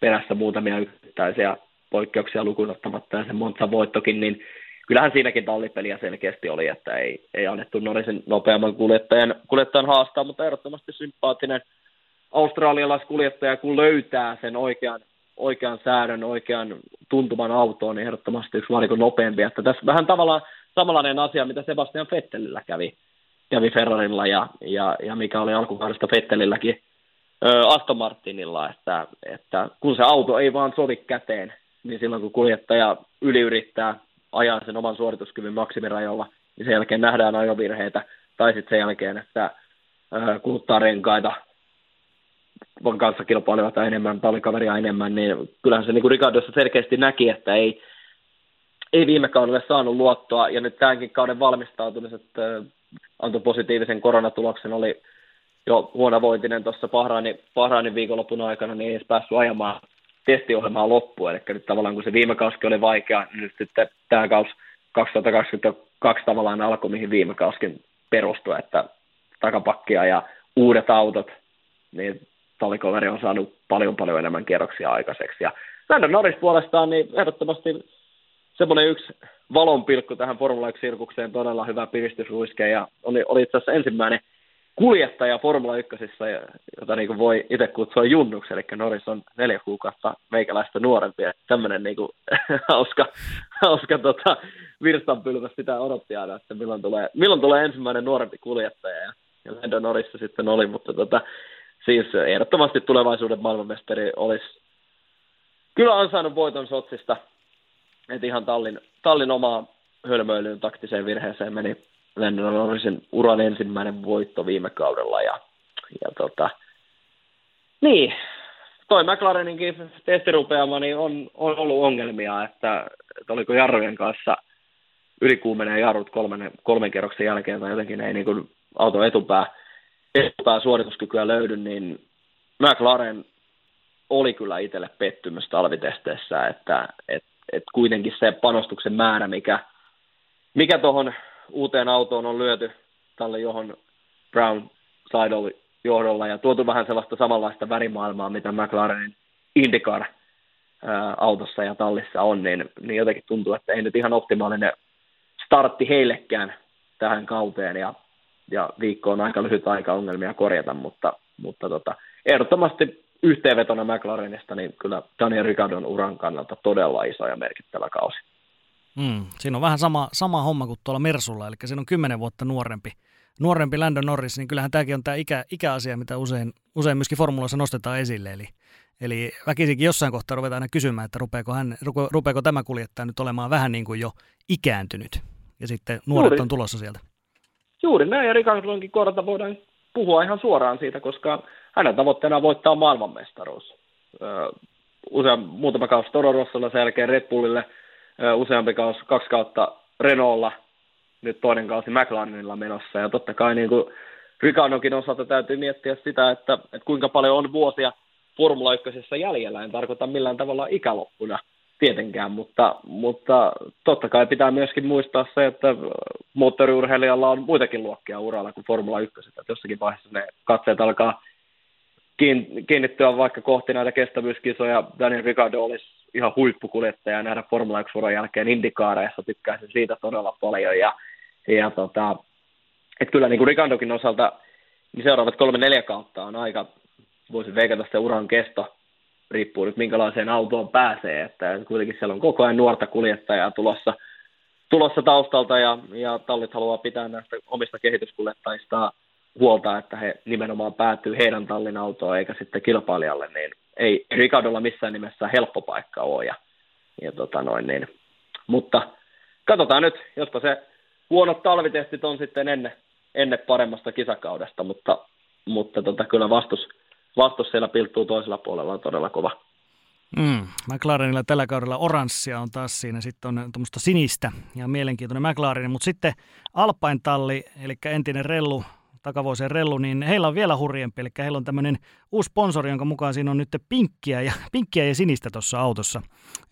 perässä muutamia yksittäisiä poikkeuksia lukuun ottamatta ja se Monza voittokin, niin kyllähän siinäkin tallipeliä selkeästi oli, että ei, ei annettu Norrisin nopeamman kuljettajan, kuljettajan haastaa, mutta ehdottomasti sympaattinen australialaiskuljettaja, kun löytää sen oikean, oikean säädön, oikean tuntuman autoon, niin ehdottomasti yksi valikon nopeampi. Että tässä vähän tavallaan samanlainen asia, mitä Sebastian Fettelillä kävi, kävi Ferrarilla ja, ja, ja mikä oli alkukaudesta Fettelilläkin ö, Aston Martinilla, että, että kun se auto ei vaan sovi käteen, niin silloin kun kuljettaja yliyrittää ajaa sen oman suorituskyvyn maksimirajalla, niin sen jälkeen nähdään ajovirheitä, tai sitten sen jälkeen, että kuluttaa renkaita, kanssa kilpailivat enemmän, tallikaveria enemmän, niin kyllähän se niin kuin Ricardossa selkeästi näki, että ei, ei viime kaudelle saanut luottoa, ja nyt tämänkin kauden valmistautumiset äh, antoi positiivisen koronatuloksen, oli jo huonovointinen tuossa Bahrainin, Bahrainin viikonlopun aikana, niin ei edes päässyt ajamaan testiohjelmaa loppuun, eli nyt tavallaan kun se viime kausi oli vaikea, niin nyt sitten tämä kausi 2022 tavallaan alkoi, mihin viime kauskin perustui, että takapakkia ja uudet autot, niin tallikoveri on saanut paljon paljon enemmän kierroksia aikaiseksi. Ja Landon Norris puolestaan, niin ehdottomasti semmoinen yksi valonpilkku tähän Formula 1-sirkukseen, todella hyvä piristysruiske, ja oli, oli itse asiassa ensimmäinen kuljettaja Formula 1, jota niin voi itse kutsua junnuksi, eli Norris on neljä kuukautta meikäläistä nuorempi, ja tämmöinen niin kuin, hauska, hauska tota, virstanpylväs sitä odotti aina, että milloin tulee, milloin tulee ensimmäinen nuorempi kuljettaja, ja, Lando Norris sitten oli, mutta tota, siis ehdottomasti tulevaisuuden maailmanmestari olisi kyllä ansainnut voiton Sotsista, että ihan tallin, tallin omaa hölmöilyyn taktiseen virheeseen meni Lennon Norrisin uran ensimmäinen voitto viime kaudella ja, ja tota, niin, toi McLareninkin testirupeama niin on, on, ollut ongelmia, että, että oliko jarrujen kanssa ylikuumenee jarrut kolmen, kolmen kerroksen jälkeen tai jotenkin ei niin auton etupää, etupää suorituskykyä löydy, niin McLaren oli kyllä itselle pettymys talvitesteissä, että, että et kuitenkin se panostuksen määrä, mikä, mikä tuohon uuteen autoon on lyöty tälle johon Brown Seidel johdolla ja tuotu vähän sellaista samanlaista värimaailmaa, mitä McLarenin IndyCar autossa ja tallissa on, niin, niin jotenkin tuntuu, että ei nyt ihan optimaalinen startti heillekään tähän kauteen ja, ja viikko on aika lyhyt aika ongelmia korjata, mutta, mutta tota, ehdottomasti yhteenvetona McLarenista, niin kyllä Daniel Ricardon uran kannalta todella iso ja merkittävä kausi. Mm, siinä on vähän sama, sama homma kuin tuolla Mersulla, eli siinä on kymmenen vuotta nuorempi, nuorempi Landon Norris, niin kyllähän tämäkin on tämä ikä, ikäasia, mitä usein, usein myöskin formulassa nostetaan esille, eli Eli väkisinkin jossain kohtaa ruvetaan aina kysymään, että rupeako, hän, rupeako tämä kuljettaja nyt olemaan vähän niin kuin jo ikääntynyt. Ja sitten nuoret Juuri. on tulossa sieltä. Juuri näin, ja Ricardonkin kohdalta voidaan puhua ihan suoraan siitä, koska hänen tavoitteena on voittaa maailmanmestaruus. Usein muutama kausi Toro Rossolla, sen jälkeen Red Bullille, useampi kausi, kaksi kautta Renaultlla, nyt toinen kausi McLarenilla menossa. Ja totta kai niin kuin Ricardokin osalta täytyy miettiä sitä, että, että kuinka paljon on vuosia Formula 1 jäljellä. En tarkoita millään tavalla ikäloppuna tietenkään, mutta, mutta totta kai pitää myöskin muistaa se, että moottoriurheilijalla on muitakin luokkia uralla kuin Formula 1. Että jossakin vaiheessa ne katseet alkaa kiinnittyä vaikka kohti näitä kestävyyskisoja. Daniel Ricciardo olisi ihan huippukuljettaja nähdä Formula 1 jälkeen Indikaareissa, tykkäisin siitä todella paljon. Ja, ja tota, et kyllä niin kuin Ricardokin osalta niin seuraavat kolme neljä kautta on aika, voisin veikata se uran kesto riippuu nyt minkälaiseen autoon pääsee, että kuitenkin siellä on koko ajan nuorta kuljettajaa tulossa, tulossa taustalta ja, ja tallit haluaa pitää näistä omista kehityskuljettajista huolta, että he nimenomaan päätyy heidän tallin autoon eikä sitten kilpailijalle, niin ei Ricardolla missään nimessä helppo paikka ole. Ja, ja tota noin, niin. Mutta katsotaan nyt, jospa se huonot talvitestit on sitten ennen, ennen paremmasta kisakaudesta, mutta, mutta tota, kyllä vastus, vastus siellä pilttuu toisella puolella on todella kova. Mm, McLarenilla tällä kaudella oranssia on taas siinä, sitten on tuommoista sinistä ja mielenkiintoinen McLaren, mutta sitten Alpine talli, eli entinen rellu takavuosien rellu, niin heillä on vielä hurjempi, eli heillä on tämmöinen uusi sponsori, jonka mukaan siinä on nyt pinkkiä ja, pinkkiä ja sinistä tuossa autossa.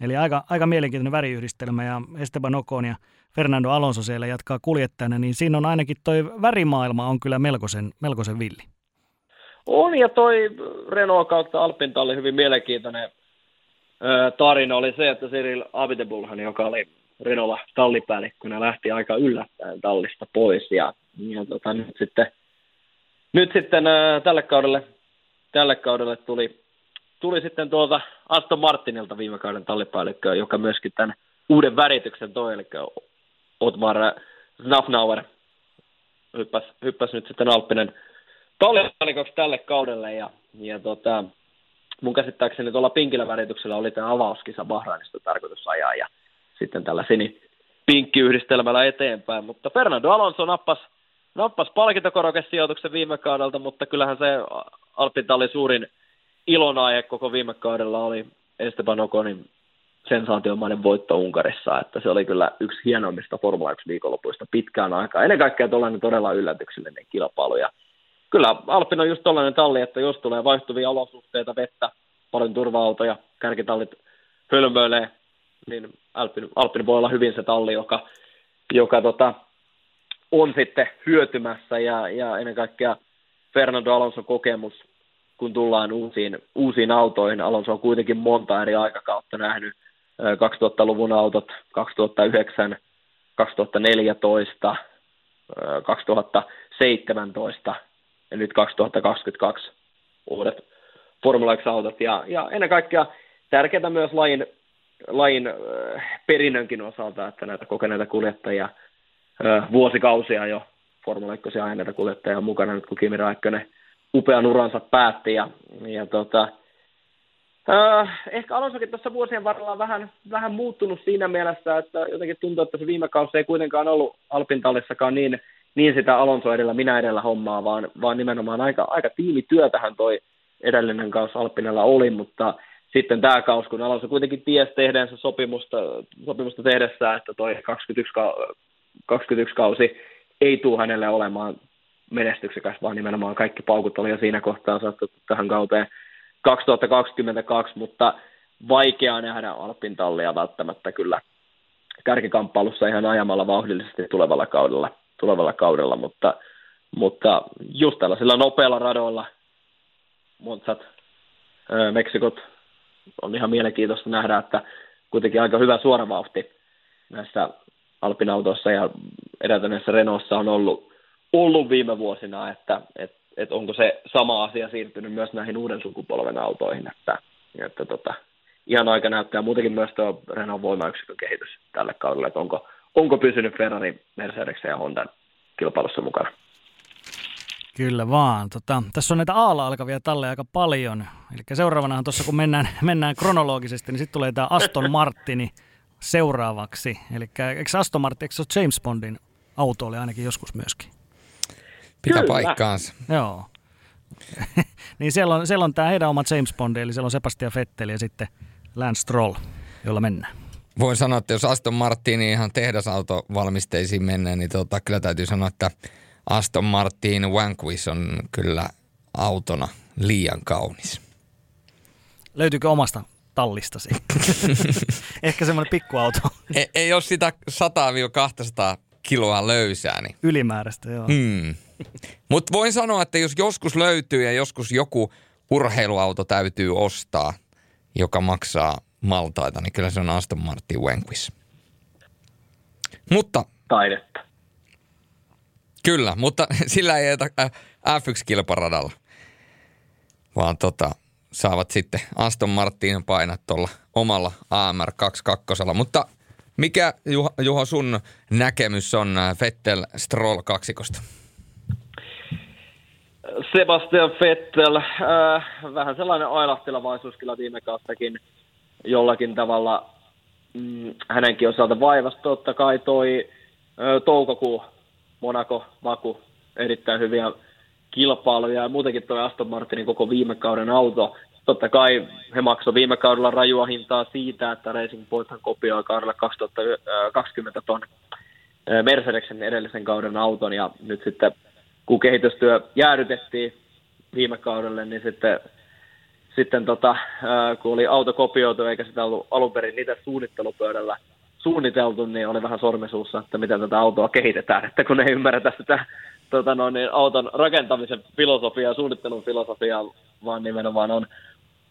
Eli aika, aika mielenkiintoinen väriyhdistelmä ja Esteban Ocon ja Fernando Alonso siellä jatkaa kuljettajana, niin siinä on ainakin toi värimaailma on kyllä melkoisen, melkoisen villi. On, ja toi Renault kautta Alpin talli hyvin mielenkiintoinen tarina oli se, että Cyril Abitebulhan, joka oli Renault tallipäällikkönä, lähti aika yllättäen tallista pois, ja, ja tota, nyt sitten nyt sitten tälle kaudelle, tälle kaudelle tuli, tuli sitten tuolta Aston Martinilta viime kauden tallipäällikkö, joka myöskin tämän uuden värityksen toi, eli Otmar Znafnauer hyppäsi, hyppäs nyt sitten Alppinen tallipäälliköksi tälle kaudelle, ja, ja tota, mun käsittääkseni tuolla pinkillä värityksellä oli tämä avauskisa Bahrainista tarkoitus ajaa, ja sitten tällä sini pinkki yhdistelmällä eteenpäin, mutta Fernando Alonso nappasi nappas palkintokorokesijoituksen viime kaudelta, mutta kyllähän se Alpintalli suurin ilonaihe koko viime kaudella oli Esteban Oconin sensaatiomainen voitto Unkarissa, että se oli kyllä yksi hienoimmista Formula 1 viikonlopuista pitkään aikaa. Ennen kaikkea tuollainen todella yllätyksellinen kilpailu. Ja kyllä Alpin on just tuollainen talli, että jos tulee vaihtuvia olosuhteita, vettä, paljon turva-autoja, kärkitallit hölmöilee, niin Alpin, Alpin voi olla hyvin se talli, joka, joka tota, on sitten hyötymässä ja, ja ennen kaikkea Fernando Alonso kokemus, kun tullaan uusiin, uusiin autoihin. Alonso on kuitenkin monta eri aikakautta nähnyt. 2000-luvun autot, 2009, 2014, 2017 ja nyt 2022 uudet Formula 1-autot. Ja, ja ennen kaikkea tärkeää myös lajin, lajin perinnönkin osalta, että näitä kokeneita kuljettajia – vuosikausia jo Formula 1 aineita kuljettajia mukana nyt, kun Kimi Räikkönen upean uransa päätti. Ja, ja tota, äh, ehkä Alonsokin tuossa vuosien varrella on vähän, vähän muuttunut siinä mielessä, että jotenkin tuntuu, että se viime kausi ei kuitenkaan ollut Alpintallissakaan niin, niin sitä Alonso edellä, minä edellä hommaa, vaan, vaan nimenomaan aika, aika tiimityötähän toi edellinen kausi Alpinella oli, mutta sitten tämä kausi, kun Alonso kuitenkin ties tehdensä sopimusta, sopimusta tehdessä, että toi 21 21 kausi ei tule hänelle olemaan menestyksekäs, vaan nimenomaan kaikki paukut oli jo siinä kohtaa saattu tähän kauteen 2022, mutta vaikea nähdä Alpin tallia välttämättä kyllä kärkikamppailussa ihan ajamalla vauhdillisesti tulevalla kaudella, tulevalla kaudella mutta, mutta just tällaisilla nopeilla radoilla, Montsat, Meksikot, on ihan mielenkiintoista nähdä, että kuitenkin aika hyvä suoravauhti näissä Alpin autossa ja edeltäneessä Renaultssa on ollut, ollut viime vuosina, että et, et onko se sama asia siirtynyt myös näihin uuden sukupolven autoihin, että, että tota, ihan aika näyttää muutenkin myös tuo Renault voimayksikön kehitys tälle kaudelle, että onko, onko pysynyt Ferrari, Mercedes ja Honda kilpailussa mukana. Kyllä vaan. Tota, tässä on näitä aalla alkavia talleja aika paljon. Eli seuraavanahan tuossa kun mennään, mennään kronologisesti, niin sitten tulee tämä Aston Martini seuraavaksi. Eli eikö Aston Martin, eikö se ole James Bondin auto oli ainakin joskus myöskin? Pitää Kyllä. paikkaansa. Joo. niin siellä on, siellä on tämä heidän oma James Bond, eli siellä on Sebastian Vettel ja sitten Lance Stroll, jolla mennään. Voin sanoa, että jos Aston Martin ihan tehdasautovalmisteisiin mennään, niin tota, kyllä täytyy sanoa, että Aston Martin Vanquish on kyllä autona liian kaunis. Löytyykö omasta tallistasi. Ehkä semmoinen pikkuauto. ei, ei ole sitä 100-200 kiloa löysää. Niin. Ylimääräistä, joo. Hmm. Mutta voin sanoa, että jos joskus löytyy ja joskus joku urheiluauto täytyy ostaa, joka maksaa maltaita, niin kyllä se on Aston Martin Vanquish. Mutta... Taidetta. Kyllä, mutta sillä ei jätä F1-kilparadalla, vaan tota, saavat sitten Aston Martinin painat tuolla omalla AMR 22. Mutta mikä, Juho, Juho, sun näkemys on Vettel Stroll kaksikosta? Sebastian Vettel, äh, vähän sellainen ailahtelevaisuus kyllä viime kauttakin jollakin tavalla mm, hänenkin osalta vaivasta. Totta kai toi äh, toukokuu, Monaco, Vaku, erittäin hyviä kilpailuja ja muutenkin tuo Aston Martinin koko viime kauden auto. Totta kai he maksoivat viime kaudella rajua hintaa siitä, että Racing Pointhan kopioi kaudella 2020 ton Mercedesen edellisen kauden auton ja nyt sitten kun kehitystyö jäädytettiin viime kaudelle, niin sitten, sitten tota, kun oli auto kopioitu eikä sitä ollut alun perin niitä suunnittelupöydällä suunniteltu, niin oli vähän sormisuussa, että miten tätä autoa kehitetään, että kun ei ymmärretä sitä tota no, niin auton rakentamisen filosofiaa, suunnittelun filosofiaa, vaan nimenomaan on,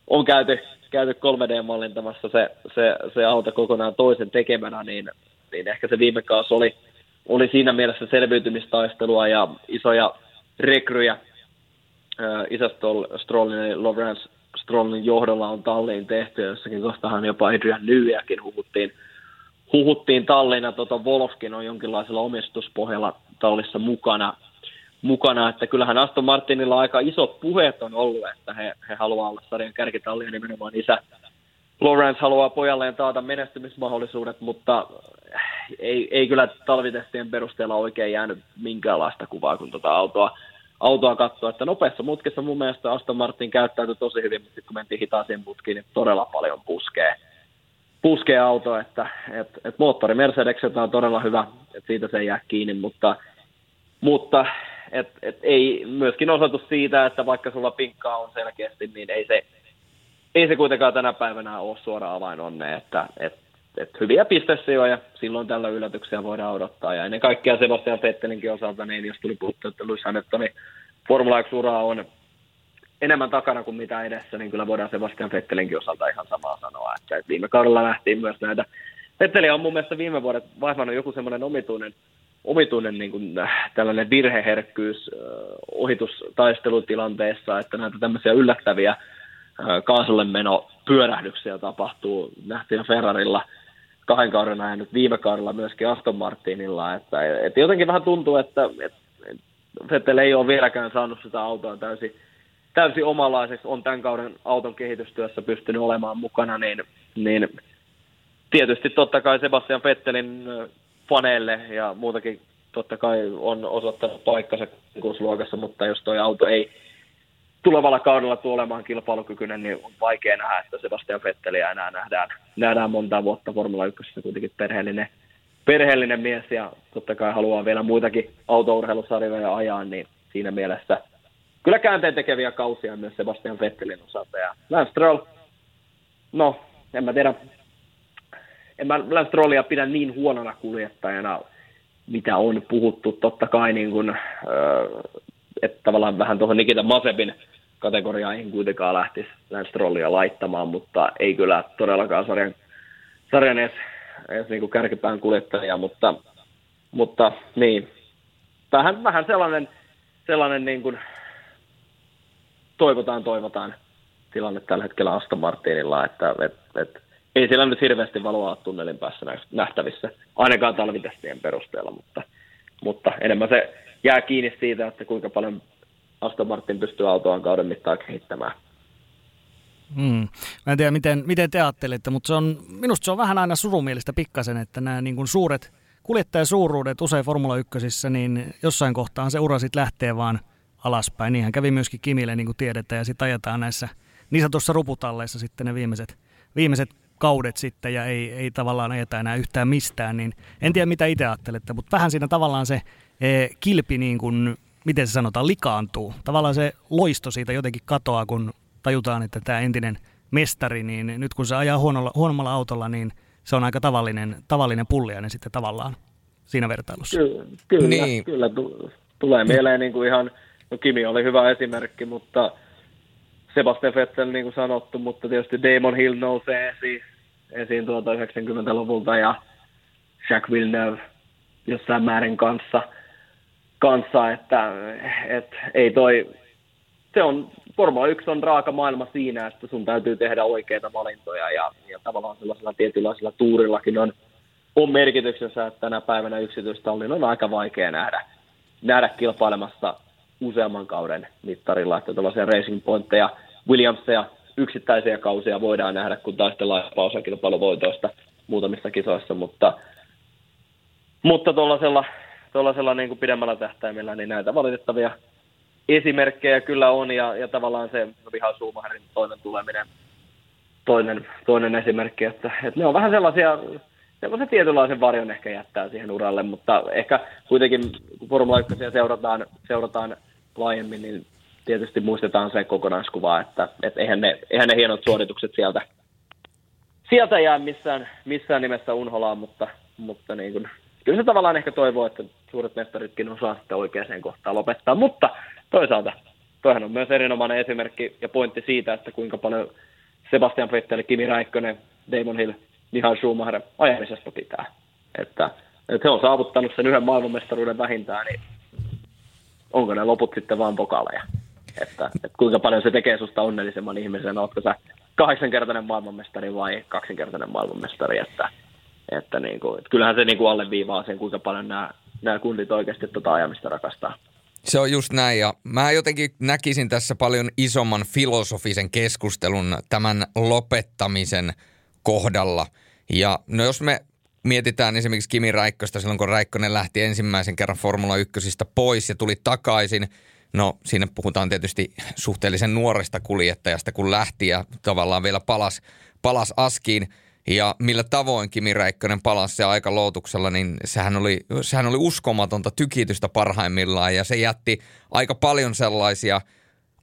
on käyty, käyty 3D-mallintamassa se, se, se auto kokonaan toisen tekemänä, niin, niin ehkä se viime kausi oli, oli siinä mielessä selviytymistaistelua ja isoja rekryjä. Äh, isä Strollin ja Lawrence Strollin johdolla on talliin tehty, jossakin kohtahan jopa Adrian Newyakin huhuttiin, huhuttiin tallina. Tota Wolfkin on jonkinlaisella omistuspohjalla tallissa mukana mukana, että kyllähän Aston Martinilla aika isot puheet on ollut, että he, he haluaa olla sarjan kärkitallia nimenomaan isä. Lawrence haluaa pojalleen taata menestymismahdollisuudet, mutta ei, ei kyllä talvitestien perusteella oikein jäänyt minkäänlaista kuvaa, kun tuota autoa, autoa katsoo. Että nopeassa mutkissa mun mielestä Aston Martin käyttäytyi tosi hyvin, mutta kun mentiin hitaaseen mutkiin, niin todella paljon puskee, puskee auto, että et, et moottori Mercedekseltä on todella hyvä, että siitä se ei jää kiinni, mutta, mutta et, et ei myöskin osoitus siitä, että vaikka sulla pinkkaa on selkeästi, niin ei se, ei se kuitenkaan tänä päivänä ole suora avain onne, että et, et hyviä pistesijoja, silloin tällä yllätyksiä voidaan odottaa. Ja ennen kaikkea Sebastian Vettelinkin osalta, niin jos tuli puhuttu, että Lewis Hamiltonin Formula 1-ura on enemmän takana kuin mitä edessä, niin kyllä voidaan Sebastian Vettelinkin osalta ihan samaa sanoa. Että viime kaudella nähtiin myös näitä. Vetteli on mun mielestä viime vuodet vaihtanut joku semmoinen omituinen omituinen niin kuin, äh, tällainen virheherkkyys äh, ohitustaistelutilanteessa, että näitä tämmöisiä yllättäviä äh, kaasulle meno pyörähdyksiä tapahtuu. Nähtiin Ferrarilla kahden kauden ajan nyt viime kaudella myöskin Aston Martinilla, että, että jotenkin vähän tuntuu, että, että Vettel ei ole vieläkään saanut sitä autoa täysin, täysin omalaiseksi, on tämän kauden auton kehitystyössä pystynyt olemaan mukana, niin, niin tietysti totta kai Sebastian Vettelin faneille ja muutakin totta kai on osoittanut paikkansa konkursluokassa, mutta jos tuo auto ei tulevalla kaudella tule olemaan kilpailukykyinen, niin on vaikea nähdä, että Sebastian Vetteliä enää nähdään, nähdään monta vuotta Formula 1 kuitenkin perheellinen, perheellinen mies ja totta kai haluaa vielä muitakin autourheilusarjoja ajaa, niin siinä mielessä kyllä käänteen tekeviä kausia myös Sebastian Vettelin osalta. Ja Lance Stroll, no en mä tiedä, en mä Lance Strollia pidä niin huonona kuljettajana, mitä on puhuttu. Totta kai niin kuin, että tavallaan vähän tuohon Nikita Masepin kategoriaan ei kuitenkaan lähtisi Lance Strollia laittamaan, mutta ei kyllä todellakaan sarjan, sarjan edes, edes niin kuin kärkipään kuljettaja, mutta, mutta niin, vähän, vähän sellainen, sellainen niin kuin, toivotaan, toivotaan tilanne tällä hetkellä Aston Martinilla, että et, et, ei siellä nyt hirveästi valoa tunnelin päässä nähtävissä, ainakaan talvitestien perusteella, mutta, mutta enemmän se jää kiinni siitä, että kuinka paljon Aston Martin pystyy autoaan kauden mittaan kehittämään. Hmm. Mä en tiedä, miten, miten te ajattelette, mutta se on, minusta se on vähän aina surumielistä pikkasen, että nämä niin kuin suuret kuljettajasuuruudet usein Formula 1, niin jossain kohtaan se ura sitten lähtee vaan alaspäin. Niinhän kävi myöskin Kimille, niin kuin tiedetään, ja sitten ajetaan näissä niin sanotussa ruputalleissa sitten ne viimeiset, viimeiset kaudet sitten ja ei, ei tavallaan ajeta enää yhtään mistään, niin en tiedä mitä itse ajattelette, mutta vähän siinä tavallaan se e, kilpi niin kuin, miten se sanotaan, likaantuu. Tavallaan se loisto siitä jotenkin katoaa, kun tajutaan, että tämä entinen mestari, niin nyt kun se ajaa huonolla, huonommalla autolla, niin se on aika tavallinen, tavallinen pulliainen sitten tavallaan siinä vertailussa. Kyllä, kyllä, niin. kyllä tulee mieleen niin kuin ihan, no Kimi oli hyvä esimerkki, mutta Sebastian Vettel niin kuin sanottu, mutta tietysti Damon Hill nousee esiin, esiin tuolta 90-luvulta ja Jacques Villeneuve jossain määrin kanssa, kanssa että et, ei toi, se on Formula 1 on raaka maailma siinä, että sun täytyy tehdä oikeita valintoja ja, ja tavallaan sellaisella tietynlaisella tuurillakin on, on merkityksensä, että tänä päivänä yksityistallin on aika vaikea nähdä, nähdä kilpailemassa useamman kauden mittarilla, että tällaisia racing pointteja, Williamsia, yksittäisiä kausia voidaan nähdä, kun taistellaan osakilpailuvoitoista muutamissa kisoissa, mutta, mutta tuollaisella, tuollaisella niin kuin pidemmällä tähtäimellä niin näitä valitettavia esimerkkejä kyllä on, ja, ja tavallaan se Viha Suumaharin toinen tuleminen, toinen, toinen esimerkki, että, että ne on vähän sellaisia, sellaisen tietynlaisen varjon ehkä jättää siihen uralle, mutta ehkä kuitenkin kun Formula 1 seurataan, seurataan laajemmin, niin tietysti muistetaan se kokonaiskuva, että, että eihän, ne, eihän ne hienot suoritukset sieltä, sieltä jää missään, missään nimessä unholaan, mutta, mutta niin kuin, kyllä se tavallaan ehkä toivoo, että suuret mestaritkin osaa sitten oikeaan kohtaan lopettaa, mutta toisaalta toihan on myös erinomainen esimerkki ja pointti siitä, että kuinka paljon Sebastian Vettel, Kimi Räikkönen, Damon Hill, Mihail Schumacher ajamisesta pitää. Että, että he on saavuttanut sen yhden maailmanmestaruuden vähintään, niin onko ne loput sitten vain pokaaleja? Että, että kuinka paljon se tekee susta onnellisemman ihmisen, oletko sä kahdeksankertainen maailmanmestari vai kaksinkertainen maailmanmestari, että, että, niin kuin, että kyllähän se niin kuin alleviivaa sen, kuinka paljon nämä, nämä kundit oikeasti tuota ajamista rakastaa. Se on just näin ja mä jotenkin näkisin tässä paljon isomman filosofisen keskustelun tämän lopettamisen kohdalla. Ja no jos me mietitään esimerkiksi Kimi Räikköstä silloin, kun Räikkönen lähti ensimmäisen kerran Formula 1 pois ja tuli takaisin. No siinä puhutaan tietysti suhteellisen nuoresta kuljettajasta, kun lähti ja tavallaan vielä palas, palas askiin – ja millä tavoin Kimi Räikkönen palasi se aika lootuksella, niin sehän oli, sehän oli uskomatonta tykitystä parhaimmillaan ja se jätti aika paljon sellaisia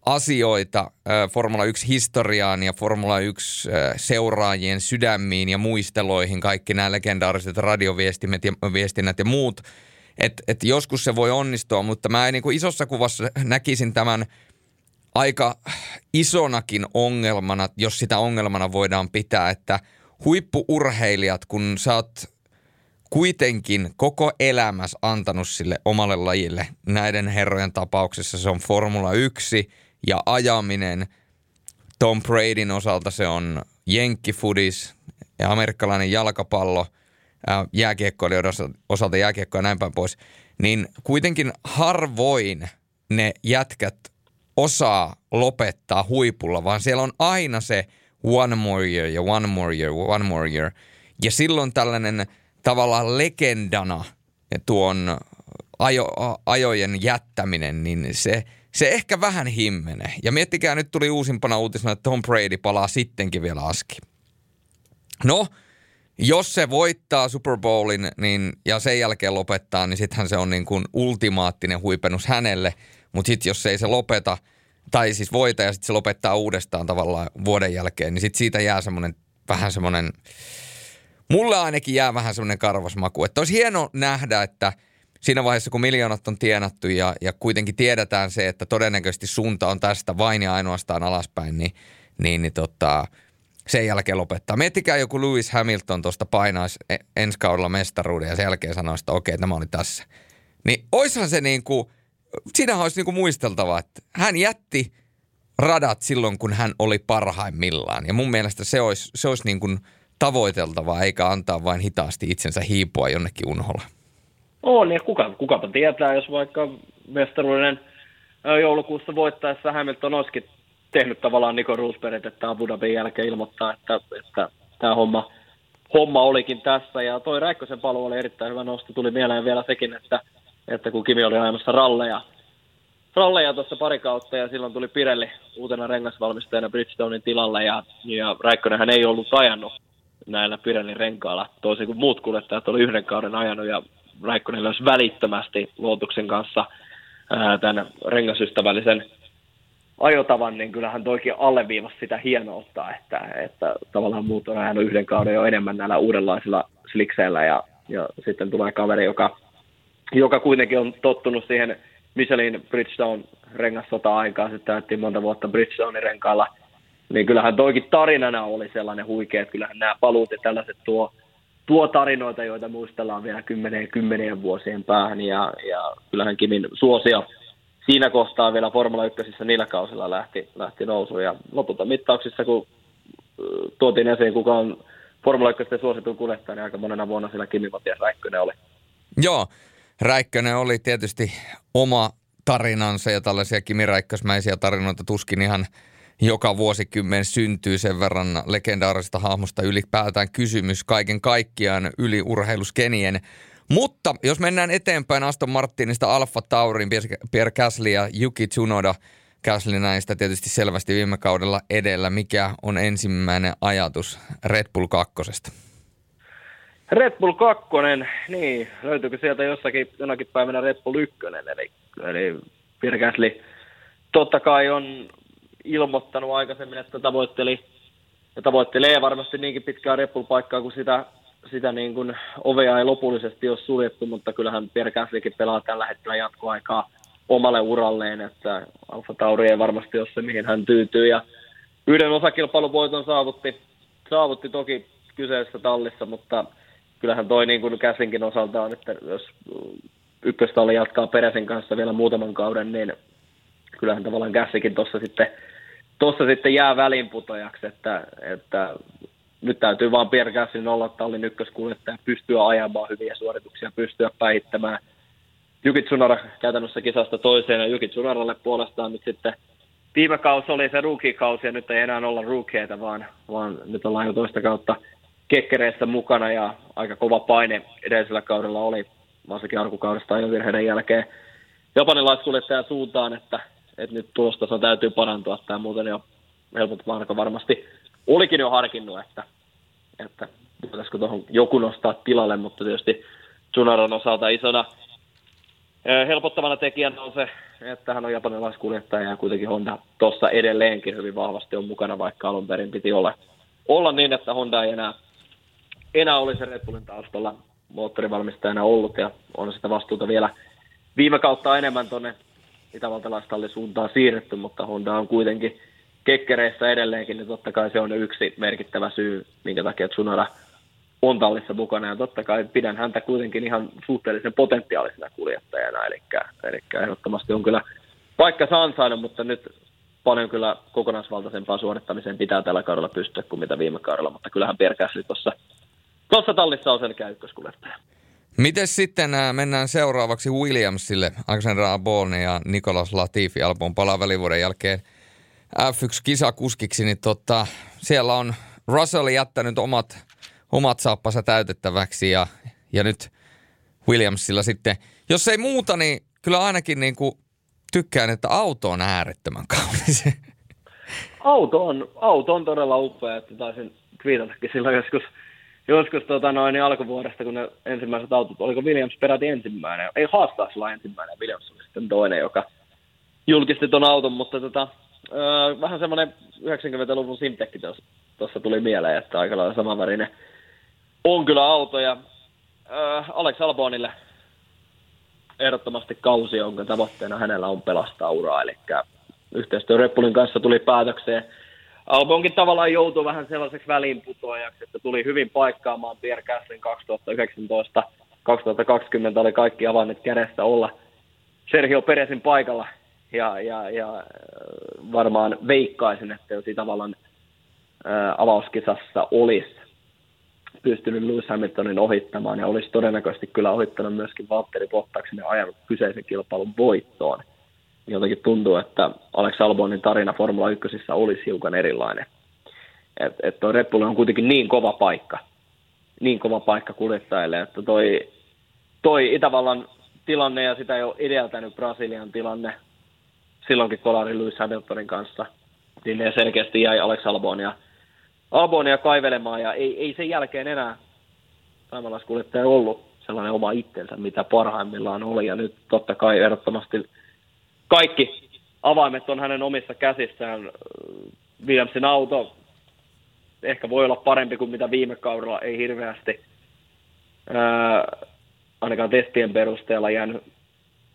asioita Formula 1-historiaan ja Formula 1-seuraajien sydämiin ja muisteloihin, kaikki nämä legendaariset radioviestinnät ja, viestinnät ja muut. Että et joskus se voi onnistua, mutta mä niin kuin isossa kuvassa näkisin tämän aika isonakin ongelmana, jos sitä ongelmana voidaan pitää, että – huippuurheilijat, kun sä oot kuitenkin koko elämässä antanut sille omalle lajille, näiden herrojen tapauksessa se on Formula 1 ja ajaminen, Tom Bradyn osalta se on jenkkifudis ja amerikkalainen jalkapallo, jääkiekkoilijoiden osalta jääkiekko ja näin päin pois, niin kuitenkin harvoin ne jätkät osaa lopettaa huipulla, vaan siellä on aina se – one more year ja one more year, one more year. Ja silloin tällainen tavallaan legendana tuon ajo, ajojen jättäminen, niin se, se ehkä vähän himmenee. Ja miettikää, nyt tuli uusimpana uutisena, että Tom Brady palaa sittenkin vielä aski. No, jos se voittaa Super Bowlin niin, ja sen jälkeen lopettaa, niin sittenhän se on niin kuin ultimaattinen huipennus hänelle. Mutta sitten jos ei se lopeta – tai siis voita ja sitten se lopettaa uudestaan tavallaan vuoden jälkeen, niin sitten siitä jää semmoinen vähän semmoinen, mulle ainakin jää vähän semmoinen karvas maku. Että olisi hieno nähdä, että siinä vaiheessa kun miljoonat on tienattu ja, ja kuitenkin tiedetään se, että todennäköisesti suunta on tästä vain ja ainoastaan alaspäin, niin, niin, niin tota, sen jälkeen lopettaa. Miettikää joku Lewis Hamilton tuosta painaisi e, ensi kaudella mestaruuden ja sen jälkeen sanoisi, että okei, tämä oli tässä. Niin oishan se niin kuin – siinä olisi niinku muisteltava, että hän jätti radat silloin, kun hän oli parhaimmillaan. Ja mun mielestä se olisi, se olisi niin kuin tavoiteltavaa, eikä antaa vain hitaasti itsensä hiipua jonnekin unholla. On, ja kuka, kukapa tietää, jos vaikka mestaruuden joulukuussa voittaessa Hamilton olisikin tehnyt tavallaan Nico Rosbergit, että Abu Dhabin jälkeen ilmoittaa, että, että tämä homma, homma olikin tässä. Ja toi Räikkösen paluu oli erittäin hyvä nosto. Tuli mieleen vielä sekin, että että kun Kimi oli ajamassa ralleja, ralleja tuossa pari kautta ja silloin tuli Pirelli uutena rengasvalmistajana Bridgestonein tilalle ja, ja hän ei ollut ajanut näillä Pirellin renkailla, toisin kuin muut kuljettajat oli yhden kauden ajanut ja Räikkönen löysi välittömästi luotuksen kanssa ää, tämän rengasystävällisen ajotavan, niin kyllähän toikin alleviivasi sitä hienoutta, että, että tavallaan muut on ajanut yhden kauden jo enemmän näillä uudenlaisilla slikseillä ja, ja sitten tulee kaveri, joka joka kuitenkin on tottunut siihen Michelin Bridgestone rengassota-aikaan, sitten täyttiin monta vuotta Bridgestonein renkaalla, niin kyllähän toikin tarinana oli sellainen huikea, että kyllähän nämä paluut ja tällaiset tuo, tuo tarinoita, joita muistellaan vielä kymmeneen kymmenien vuosien päähän, ja, ja kyllähän Kimin suosio, siinä kohtaa vielä Formula 1 niillä kausilla lähti, lähti nousuun. Ja lopulta mittauksissa, kun tuotiin esiin, kuka on Formula 1 suositun kuljettaja, niin aika monena vuonna siellä Kimi Matias Räikkönen oli. Joo, Räikkönen oli tietysti oma tarinansa ja tällaisia Kimi Räikkösmäisiä tarinoita tuskin ihan joka vuosikymmen syntyy sen verran legendaarisesta hahmosta ylipäätään kysymys kaiken kaikkiaan yli urheiluskenien. Mutta jos mennään eteenpäin Aston Martinista Alfa Taurin, Pierre Gasly ja Yuki Tsunoda, Gasly näistä tietysti selvästi viime kaudella edellä. Mikä on ensimmäinen ajatus Red Bull 2? Red Bull 2, niin löytyykö sieltä jossakin jonakin päivänä Red Bull 1, eli, eli Gasly totta kai on ilmoittanut aikaisemmin, että tavoitteli ja tavoittelee varmasti niinkin pitkää Red Bull-paikkaa, kun sitä, sitä niin kuin ovea ei lopullisesti ole suljettu, mutta kyllähän Pierre Gaslykin pelaa tällä hetkellä jatkoaikaa omalle uralleen, että Alfa Tauri ei varmasti ole se, mihin hän tyytyy. Ja yhden osakilpailuvoiton saavutti, saavutti toki kyseisessä tallissa, mutta kyllähän toi niin kuin Käsinkin osalta on, että jos ykköstalli jatkaa Peresin kanssa vielä muutaman kauden, niin kyllähän tavallaan Käsikin tuossa sitten, tossa sitten jää välinputojaksi, että, että nyt täytyy vaan Pierre Gassin olla tallin ykköskuljettaja, pystyä ajamaan hyviä suorituksia, pystyä päihittämään. Juki Tsunoda käytännössä kisasta toiseen, ja Juki Tsunodalle puolestaan nyt sitten viime kausi oli se rookie-kausi, ja nyt ei enää olla rookieita, vaan, vaan nyt ollaan jo toista kautta kekkereissä mukana, ja aika kova paine edellisellä kaudella oli, varsinkin alkukaudesta jo virheiden jälkeen, japanilaiskuljettajan suuntaan, että, että nyt tulostaso täytyy parantua, tämä muuten jo helpot Marko varmasti olikin jo harkinnut, että, että pitäisikö tuohon joku nostaa tilalle, mutta tietysti Tsunodan osalta isona helpottavana tekijänä on se, että hän on japanilaiskuljettaja ja kuitenkin Honda tuossa edelleenkin hyvin vahvasti on mukana, vaikka alun perin piti olla, olla niin, että Honda ei enää, enää olisi Red Bullin taustalla moottorivalmistajana ollut ja on sitä vastuuta vielä viime kautta enemmän tuonne itävaltalaistallin suuntaan siirretty, mutta Honda on kuitenkin kekkereissä edelleenkin, niin totta kai se on yksi merkittävä syy, minkä takia Tsunoda – on tallissa mukana. Ja totta kai pidän häntä kuitenkin ihan suhteellisen potentiaalisena kuljettajana, eli, eli ehdottomasti on kyllä paikka ansainnut, mutta nyt paljon kyllä kokonaisvaltaisempaa suorittamiseen pitää tällä kaudella pystyä kuin mitä viime kaudella, mutta kyllähän Pierre tuossa, tuossa tallissa on selkeä ykköskuljettaja. Miten sitten äh, mennään seuraavaksi Williamsille, Alexander Albon ja Nicolas Latifi Albon palaa välivuoden jälkeen F1-kisakuskiksi, niin tota, siellä on Russell jättänyt omat omat saappansa täytettäväksi ja, ja nyt Williamsilla sitten, jos ei muuta, niin kyllä ainakin niin kuin tykkään, että auto on äärettömän kaunis. Auto on, auto on todella upea, että taisin twiitatakin silloin joskus, joskus tota noin, niin alkuvuodesta, kun ne ensimmäiset autot, oliko Williams peräti ensimmäinen, ei haastaisi olla ensimmäinen, Williams oli sitten toinen, joka julkisti tuon auton, mutta tota, öö, vähän semmoinen 90-luvun Simtekki tuossa tuli mieleen, että aika lailla samanvärinen on kyllä autoja. Äh, Alex Albonille ehdottomasti kausi, jonka tavoitteena hänellä on pelastaa uraa. Eli yhteistyö Reppulin kanssa tuli päätökseen. Albonkin tavallaan joutui vähän sellaiseksi väliinputoajaksi, että tuli hyvin paikkaamaan Pierre Gaslin 2019. 2020 oli kaikki avaimet kädessä olla Sergio Peresin paikalla. Ja, ja, ja äh, varmaan veikkaisin, että jos tavallaan ää, äh, avauskisassa olisi pystynyt Lewis Hamiltonin ohittamaan ja olisi todennäköisesti kyllä ohittanut myöskin Valtteri Bottaksen ja ajanut kyseisen kilpailun voittoon. Jotenkin tuntuu, että Alex Albonin tarina Formula 1 olisi hiukan erilainen. Et, et Bull on kuitenkin niin kova paikka, niin kova paikka kuljettajille, että toi, toi Itävallan tilanne ja sitä jo edeltänyt Brasilian tilanne silloinkin kolari Lewis Hamiltonin kanssa, niin ne selkeästi jäi Alex Albonia Albonia kaivelemaan ja ei, ei sen jälkeen enää saamalaiskuljettaja ollut sellainen oma itsensä, mitä parhaimmillaan oli. Ja nyt totta kai ehdottomasti kaikki avaimet on hänen omissa käsissään. Williamsin auto ehkä voi olla parempi kuin mitä viime kaudella, ei hirveästi. Ää, ainakaan testien perusteella jäänyt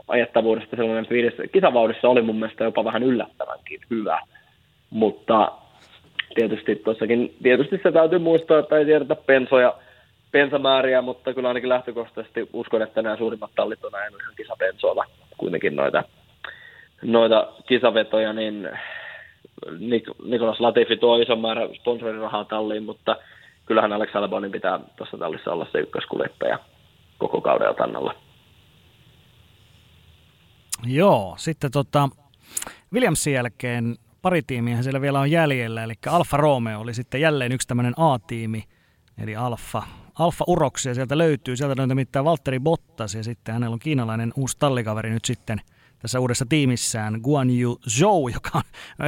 ajettavuudesta sellainen fiilis. Kisavauhdissa oli mun mielestä jopa vähän yllättävänkin hyvä, mutta tietysti tuossakin, tietysti se täytyy muistaa, että ei tiedetä pensoja, pensamääriä, mutta kyllä ainakin lähtökohtaisesti uskon, että nämä suurimmat tallit on ajanut ihan kisapensoilla kuitenkin noita noita kisavetoja, niin Nik- Nikolas Latifi tuo ison määrän sponsorirahaa talliin, mutta kyllähän Alex Albonin pitää tuossa tallissa olla se ykköskuljettaja koko kauden tannalla. Joo, sitten tota, Williamsin jälkeen pari tiimiä siellä vielä on jäljellä, eli Alfa Romeo oli sitten jälleen yksi tämmöinen A-tiimi, eli Alfa, Alfa Uroksia sieltä löytyy, sieltä löytyy nimittäin Valtteri Bottas ja sitten hänellä on kiinalainen uusi tallikaveri nyt sitten tässä uudessa tiimissään, Guan Yu Zhou, joka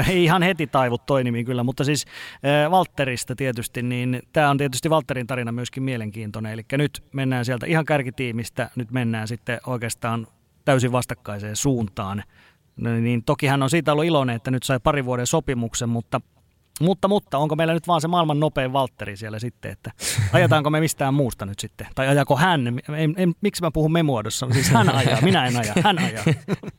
ei ihan heti taivut toi nimi kyllä, mutta siis Valtterista tietysti, niin tämä on tietysti Valtterin tarina myöskin mielenkiintoinen, eli nyt mennään sieltä ihan kärkitiimistä, nyt mennään sitten oikeastaan täysin vastakkaiseen suuntaan. No niin toki hän on siitä ollut iloinen, että nyt sai pari vuoden sopimuksen, mutta mutta, mutta onko meillä nyt vaan se maailman nopein Valtteri siellä sitten, että ajataanko me mistään muusta nyt sitten? Tai ajako hän? En, en, miksi mä puhun me muodossa? Siis hän ajaa, minä en aja, hän ajaa.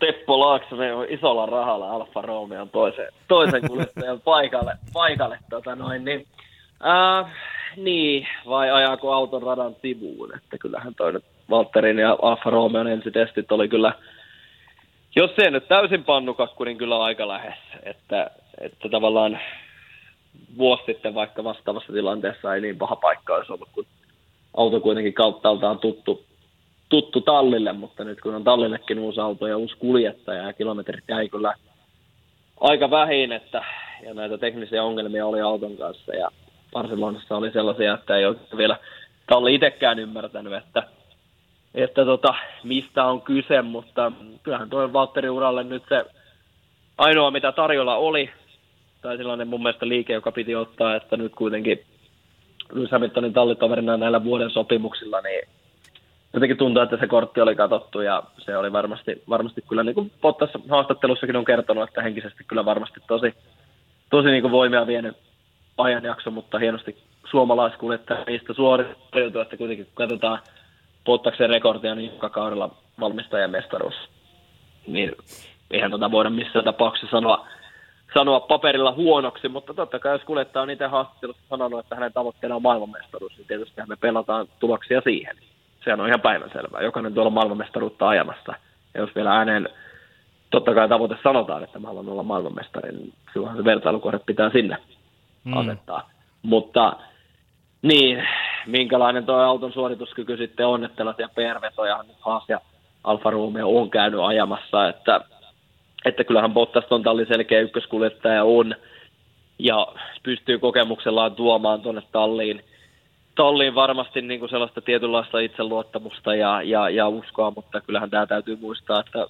Teppo Laaksonen on isolla rahalla Alfa Romeon toisen, toisen kuljettajan paikalle, paikalle tota noin, niin, äh, niin, vai ajaako auton radan sivuun, että kyllähän toi nyt Valtterin ja Alfa Romeon ensitestit oli kyllä, jos se nyt täysin pannukakku, niin kyllä aika lähes, että, että tavallaan vuosi sitten vaikka vastaavassa tilanteessa ei niin paha paikka olisi ollut, kun auto kuitenkin kauttaaltaan tuttu, tuttu tallille, mutta nyt kun on tallillekin uusi auto ja uusi kuljettaja ja kilometrit jäi kyllä aika vähin, että, ja näitä teknisiä ongelmia oli auton kanssa ja Barcelonassa oli sellaisia, että ei ole vielä talli itsekään ymmärtänyt, että, että tota, mistä on kyse, mutta kyllähän tuo Valtteri uralle nyt se ainoa, mitä tarjolla oli, tai sellainen mun mielestä liike, joka piti ottaa, että nyt kuitenkin Lewis Hamiltonin tallitoverina näillä vuoden sopimuksilla, niin jotenkin tuntuu, että se kortti oli katsottu ja se oli varmasti, varmasti kyllä, niin kuin Bottas haastattelussakin on kertonut, että henkisesti kyllä varmasti tosi, tosi niin kuin voimia vienyt ajanjakso, mutta hienosti suomalaiskuljettajista suoriutu, että kuitenkin kun katsotaan Bottaksen rekordia, niin joka kaudella valmistajan mestaruus, niin eihän tota voida missään tapauksessa sanoa, sanoa paperilla huonoksi, mutta totta kai jos kuljettaja on itse haastattelussa sanonut, että hänen tavoitteena on maailmanmestaruus, niin tietysti me pelataan tuloksia siihen sehän on ihan päivänselvää. Jokainen tuolla maailmanmestaruutta ajamassa. Ja jos vielä ääneen totta kai tavoite sanotaan, että mä haluan olla maailmanmestari, niin silloin se vertailukohde pitää sinne mm. asettaa. Mutta niin, minkälainen tuo auton suorituskyky sitten on, että tällaisia PR-vetoja Haas ja Alfa Romeo on käynyt ajamassa, että, että kyllähän Bottas on tallin selkeä ykköskuljettaja on, ja pystyy kokemuksellaan tuomaan tuonne talliin talliin varmasti niin kuin sellaista tietynlaista itseluottamusta ja, ja, ja uskoa, mutta kyllähän tämä täytyy muistaa, että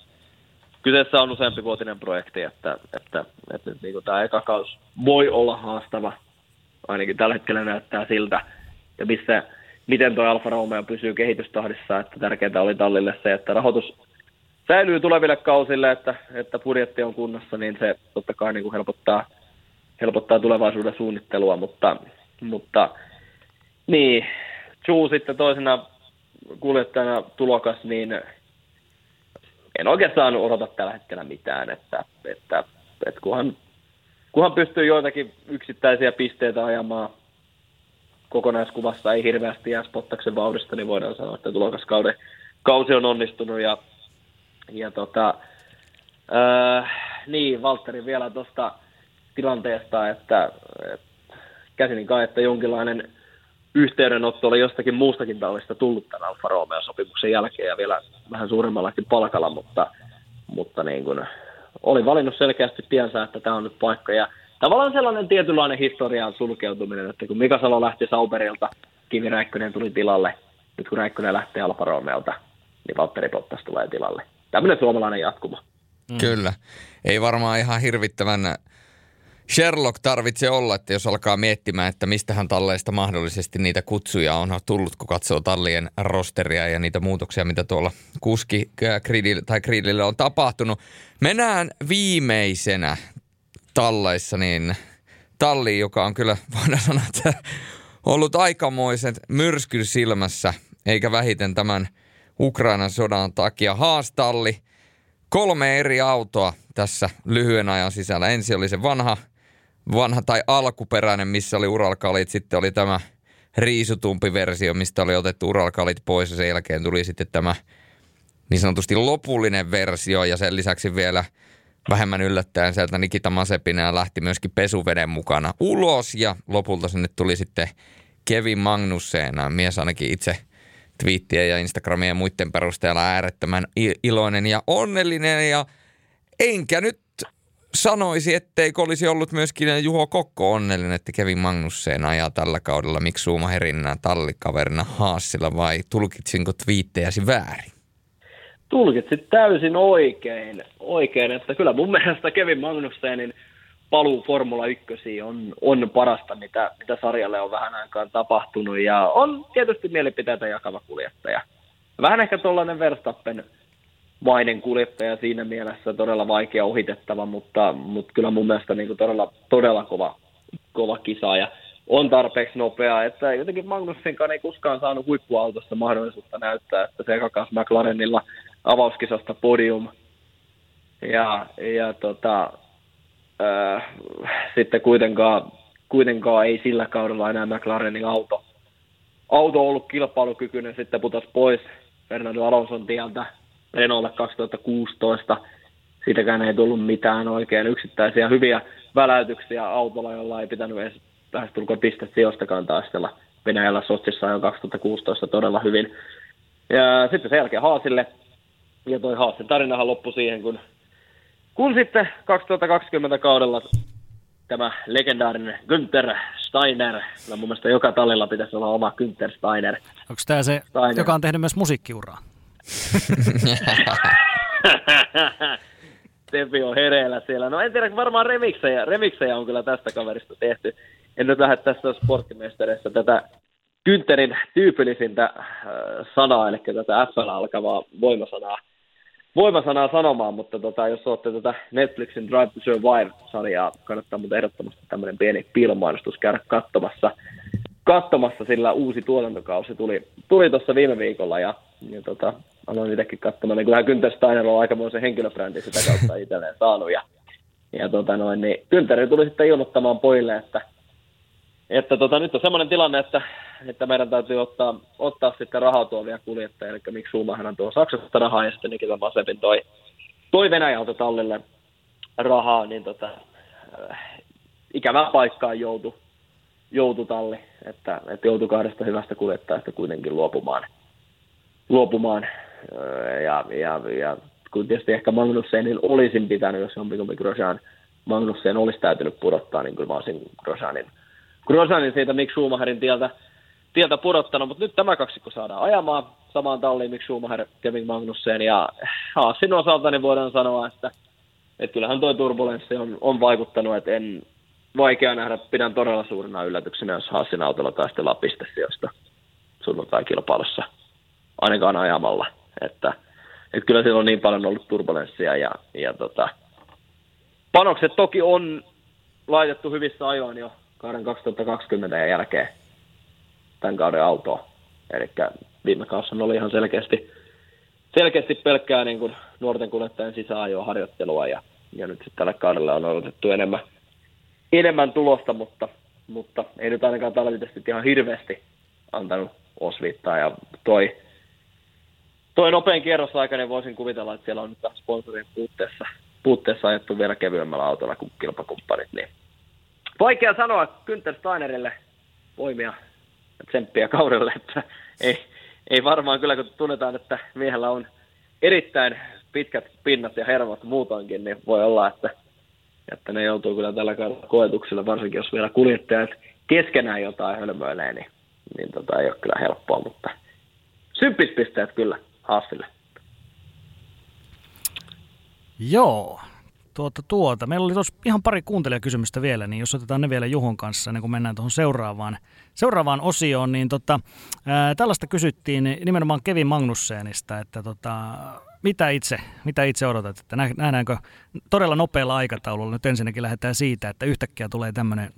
kyseessä on useampi vuotinen projekti, että, että, että niin kuin tämä eka kaus voi olla haastava, ainakin tällä hetkellä näyttää siltä, ja missä, miten tuo Alfa Romeo pysyy kehitystahdissa, että tärkeintä oli tallille se, että rahoitus säilyy tuleville kausille, että, että budjetti on kunnossa, niin se totta kai niin kuin helpottaa, helpottaa tulevaisuuden suunnittelua, mutta, mutta niin, Chu sitten toisena kuljettajana tulokas, niin en oikeastaan odota tällä hetkellä mitään, että, että, että kunhan, kunhan pystyy joitakin yksittäisiä pisteitä ajamaan. Kokonaiskuvassa ei hirveästi jää spottaksen vauhdista, niin voidaan sanoa, että tulokaskauden kausi on onnistunut ja, ja tota, äh, niin, Valtteri vielä tuosta tilanteesta, että, että käsin kai, että jonkinlainen yhteydenotto oli jostakin muustakin tallista tullut tämän Alfa Romeo-sopimuksen jälkeen ja vielä vähän suuremmallakin palkalla, mutta, mutta niin kuin, oli valinnut selkeästi tiensä, että tämä on nyt paikka. Ja tavallaan sellainen tietynlainen historian sulkeutuminen, että kun Mika Salo lähti Sauberilta, Kimi Räikkönen tuli tilalle, nyt kun Räikkönen lähtee Alfa Romeolta, niin Valtteri Bottas tulee tilalle. Tämmöinen suomalainen jatkuma. Mm. Kyllä. Ei varmaan ihan hirvittävän Sherlock tarvitsee olla, että jos alkaa miettimään, että mistähän talleista mahdollisesti niitä kutsuja on tullut, kun katsoo tallien rosteria ja niitä muutoksia, mitä tuolla kuski gridille, tai gridille on tapahtunut. Mennään viimeisenä talleissa, niin talli, joka on kyllä, voidaan sanoa, että ollut aikamoisen myrskyn silmässä, eikä vähiten tämän Ukrainan sodan takia. Haastalli, kolme eri autoa tässä lyhyen ajan sisällä. Ensi oli se vanha vanha tai alkuperäinen, missä oli uralkalit, sitten oli tämä riisutumpi versio, mistä oli otettu uralkalit pois ja sen jälkeen tuli sitten tämä niin sanotusti lopullinen versio ja sen lisäksi vielä vähemmän yllättäen sieltä Nikita Masepina lähti myöskin pesuveden mukana ulos ja lopulta sinne tuli sitten Kevin Magnussen, mies ainakin itse twiittien ja Instagramien ja muiden perusteella äärettömän iloinen ja onnellinen ja enkä nyt sanoisi, etteikö olisi ollut myöskin Juho Kokko onnellinen, että Kevin Magnussen ajaa tällä kaudella Mik Schumacherina tallikaverina Haasilla vai tulkitsinko twiittejäsi väärin? Tulkitsit täysin oikein, oikein, että kyllä mun mielestä Kevin Magnussenin paluu Formula 1 on, on parasta, mitä, mitä sarjalle on vähän aikaan tapahtunut ja on tietysti mielipiteitä jakava kuljettaja. Vähän ehkä tuollainen Verstappen mainen kuljettaja siinä mielessä todella vaikea ohitettava, mutta, mutta kyllä mun mielestä niin kuin todella, todella kova, kova kisa ja on tarpeeksi nopea, että jotenkin Magnussenkaan ei koskaan saanut huippuautossa mahdollisuutta näyttää, että se kakas McLarenilla avauskisasta podium. Ja, ja tota, äh, sitten kuitenkaan, kuitenkaan ei sillä kaudella enää McLarenin auto, auto ollut kilpailukykyinen, sitten putosi pois Fernando Alonson tieltä Renaultille 2016. Siitäkään ei tullut mitään oikein yksittäisiä hyviä väläytyksiä autolla, jolla ei pitänyt edes lähestulkoon pistesijoistakaan taistella. Venäjällä Sotsissa jo 2016 todella hyvin. Ja sitten sen jälkeen Haasille. Ja toi Haasin tarinahan loppui siihen, kun, kun sitten 2020 kaudella tämä legendaarinen Günther Steiner, kyllä mun mielestä joka tallilla pitäisi olla oma Günther Steiner. Onko tämä se, Steiner. joka on tehnyt myös musiikkiuraa? Tepi on hereillä siellä. No en tiedä, varmaan remiksejä, remiksejä on kyllä tästä kaverista tehty. En nyt lähde tässä sporttimestareissa tätä Kynterin tyypillisintä äh, sanaa, eli tätä FL alkavaa voimasanaa, voimasanaa sanomaan, mutta tota, jos olette tätä Netflixin Drive to Survive-sarjaa, kannattaa mutta ehdottomasti tämmöinen pieni piilomainostus käydä katsomassa, katsomassa, sillä uusi tuotantokausi tuli, tuli tuossa viime viikolla ja, ja tota, aloin itsekin katsomaan, niin kyllähän Günther Steiner on aikamoisen henkilöbrändi sitä kautta itselleen saanut. Ja, ja tota noin, niin Günther tuli sitten ilmoittamaan pojille, että, että tota, nyt on semmoinen tilanne, että, että meidän täytyy ottaa, ottaa sitten rahaa tuovia kuljettajia, eli miksi Schumacher tuo Saksasta rahaa ja sitten Nikita Masepin toi, toi Venäjältä tallille rahaa, niin tota, äh, ikävää paikkaa joutui joutu talli, että, että joutui kahdesta hyvästä kuljettajasta kuitenkin luopumaan, luopumaan. Ja, ja, ja kun tietysti ehkä Magnussenin olisin pitänyt, jos jompikumpi Grosjean Magnussen olisi täytynyt pudottaa, niin kyllä mä olisin Grosjeanin, Grosjeanin siitä Mick Schumacherin tieltä, tieltä pudottanut, mutta nyt tämä kaksikko saadaan ajamaan samaan talliin Mick Schumacher, Kevin Magnussen. Ja Haasin osalta niin voidaan sanoa, että, että kyllähän tuo turbulenssi on, on vaikuttanut, että en vaikea nähdä, pidän todella suurena yllätyksenä, jos Haasin autolla taistellaan pistesijoista sunnuntai-kilpailussa, ainakaan ajamalla. Että, että kyllä siellä on niin paljon ollut turbulenssia ja, ja tota, panokset toki on laitettu hyvissä ajoin jo kauden 2020 ja jälkeen tämän kauden autoa. Eli viime kaussa oli ihan selkeästi, selkeästi pelkkää niin kuin nuorten kuljettajien sisäajoa harjoittelua ja, ja nyt sitten tällä kaudella on odotettu enemmän, enemmän tulosta, mutta, mutta ei nyt ainakaan taloudellisesti ihan hirveästi antanut osviittaa ja toi toi nopein kierrosaika, niin voisin kuvitella, että siellä on nyt sponsorin puutteessa, puutteessa ajettu vielä kevyemmällä autolla kuin kilpakumppanit. Niin. Vaikea sanoa Günther Steinerille voimia ja tsemppiä kaudelle, että ei, ei varmaan kyllä, kun tunnetaan, että miehellä on erittäin pitkät pinnat ja hermot muutoinkin, niin voi olla, että, että ne joutuu kyllä tällä kaudella koetuksella, varsinkin jos vielä kuljettajat keskenään jotain hölmöilee, niin, niin tota, ei ole kyllä helppoa, mutta symppispisteet kyllä. Hassille. Joo, tuota, tuota. Meillä oli tuossa ihan pari kuuntelijakysymystä vielä, niin jos otetaan ne vielä Juhon kanssa, niin kun mennään tuohon seuraavaan, seuraavaan osioon, niin tota, ää, tällaista kysyttiin nimenomaan Kevin Magnussenista, että tota, mitä, itse, mitä itse odotat, että nähdäänkö todella nopealla aikataululla, nyt ensinnäkin lähdetään siitä, että yhtäkkiä tulee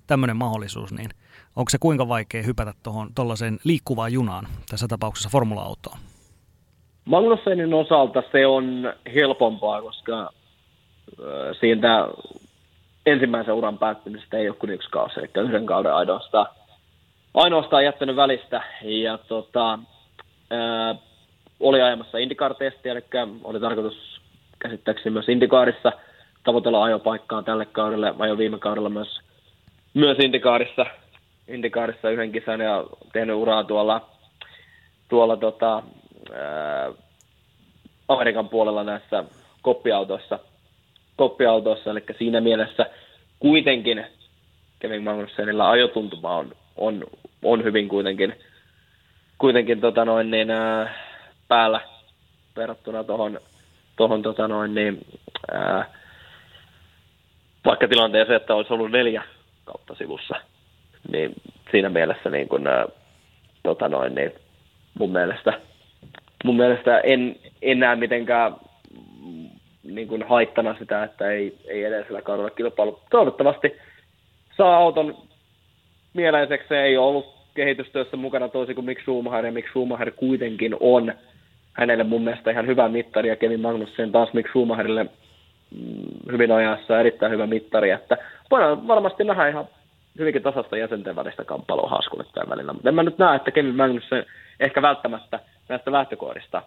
tämmöinen mahdollisuus, niin onko se kuinka vaikea hypätä tuollaiseen liikkuvaan junaan, tässä tapauksessa formula-autoon? Magnussenin osalta se on helpompaa, koska siitä ensimmäisen uran päättymisestä ei ole kuin yksi kausi, eli yhden kauden ainoastaan, ainoastaan jättänyt välistä. Ja tota, oli ajamassa IndyCar-testiä, eli oli tarkoitus käsittääkseni myös IndyCarissa tavoitella ajopaikkaa tälle kaudelle. Ajoin viime kaudella myös, myös IndyCarissa, IndyCarissa yhden kisan ja tehnyt uraa tuolla, tuolla tota, ää, Amerikan puolella näissä koppiautoissa, koppiautoissa, eli siinä mielessä kuitenkin Kevin Magnussenilla ajotuntuma on, on, on hyvin kuitenkin, kuitenkin tota noin, niin, ää, päällä verrattuna tuohon tohon, tota noin, niin, ää, vaikka tilanteeseen, että olisi ollut neljä kautta sivussa, niin siinä mielessä niin kun, ää, tota noin, niin mun mielestä, mun mielestä en, en näe mitenkään niin kuin haittana sitä, että ei, ei edellisellä kaudella kilpailu. Toivottavasti saa auton mieleiseksi. Se ei ollut kehitystyössä mukana toisin kuin Mick Schumacher, ja Mick Schumacher kuitenkin on hänelle mun mielestä ihan hyvä mittari, ja Kevin Magnussen taas Mick Schumacherille mm, hyvin ajassa erittäin hyvä mittari, että voidaan varmasti nähdä ihan hyvinkin tasasta jäsenten välistä kamppailua haskulittain välillä, mutta en mä nyt näe, että Kevin Magnussen ehkä välttämättä näistä lähtökohdista,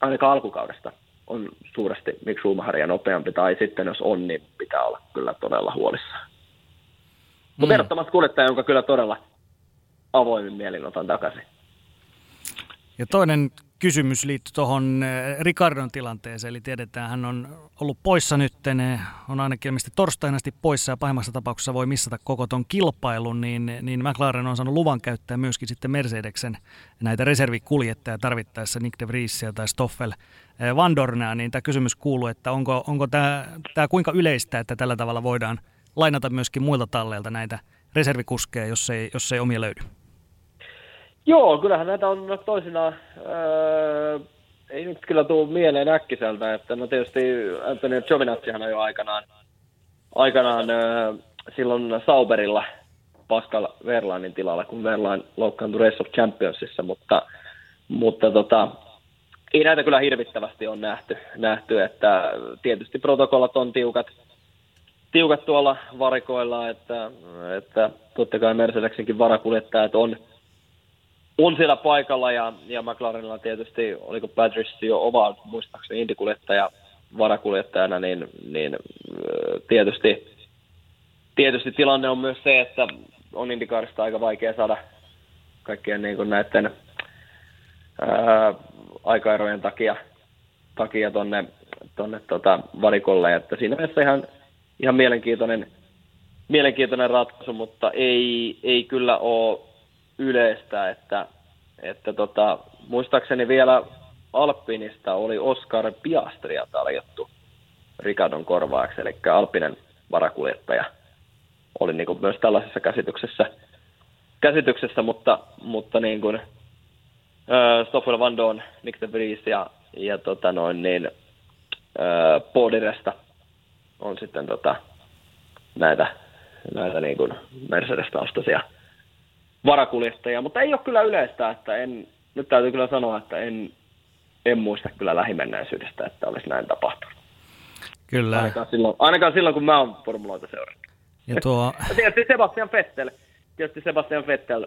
ainakaan alkukaudesta, on suuresti Mick Schumacheria nopeampi, tai sitten jos on, niin pitää olla kyllä todella huolissaan. Mutta mm. ehdottomasti kuljettaja, jonka kyllä todella avoimin mielin otan takaisin. Ja toinen kysymys liittyy tuohon eh, Ricardon tilanteeseen, eli tiedetään, hän on ollut poissa nyt, on ainakin ilmeisesti torstaina asti poissa ja pahimmassa tapauksessa voi missata koko ton kilpailun, niin, niin McLaren on saanut luvan käyttää myöskin sitten Mercedeksen näitä reservikuljettajia tarvittaessa Nick de Vriesia tai Stoffel eh, Van Dornea, niin tämä kysymys kuuluu, että onko, onko tämä, tämä kuinka yleistä, että tällä tavalla voidaan lainata myöskin muilta talleilta näitä reservikuskeja, jos ei, jos ei omia löydy? Joo, kyllähän näitä on toisinaan, öö, ei nyt kyllä tule mieleen äkkiseltä, että no tietysti Anthony Giovinazzihan on jo aikanaan, aikanaan öö, silloin Sauberilla Pascal Verlainin tilalla, kun Verlain loukkaantui Race of Championsissa, mutta, mutta tota, ei näitä kyllä hirvittävästi on nähty, nähty, että tietysti protokollat on tiukat, tiukat tuolla varikoilla, että, että totta kai Mercedeksenkin varakuljettajat on, on siellä paikalla ja, ja McLarenilla tietysti, oliko Patrice jo oma muistaakseni indikuljettaja varakuljettajana, niin, niin tietysti, tietysti tilanne on myös se, että on Indikaarista aika vaikea saada kaikkien niin näiden ää, aikaerojen takia, takia tonne, tonne tota varikolle, että siinä mielessä ihan, ihan mielenkiintoinen, mielenkiintoinen ratkaisu, mutta ei, ei kyllä ole yleistä, että, että tota, muistaakseni vielä Alpinista oli Oscar Piastria tarjottu Ricardon korvaaksi, eli Alpinen varakuljettaja oli niin kuin myös tällaisessa käsityksessä, käsityksessä mutta, mutta niin kuin, äh, Stoffel Van Doon, Nick de Vries ja, ja tota noin, niin, äh, Podiresta on sitten tota, näitä, näitä niin kuin Mercedes-taustaisia varakuljettajia, mutta ei ole kyllä yleistä, että en, nyt täytyy kyllä sanoa, että en, en muista kyllä lähimenneisyydestä, että olisi näin tapahtunut. Kyllä. Ainakaan silloin, ainakaan silloin kun mä oon formuloita seurannut. Ja tuo... ja tietysti Sebastian Vettel, tietysti Sebastian Vettel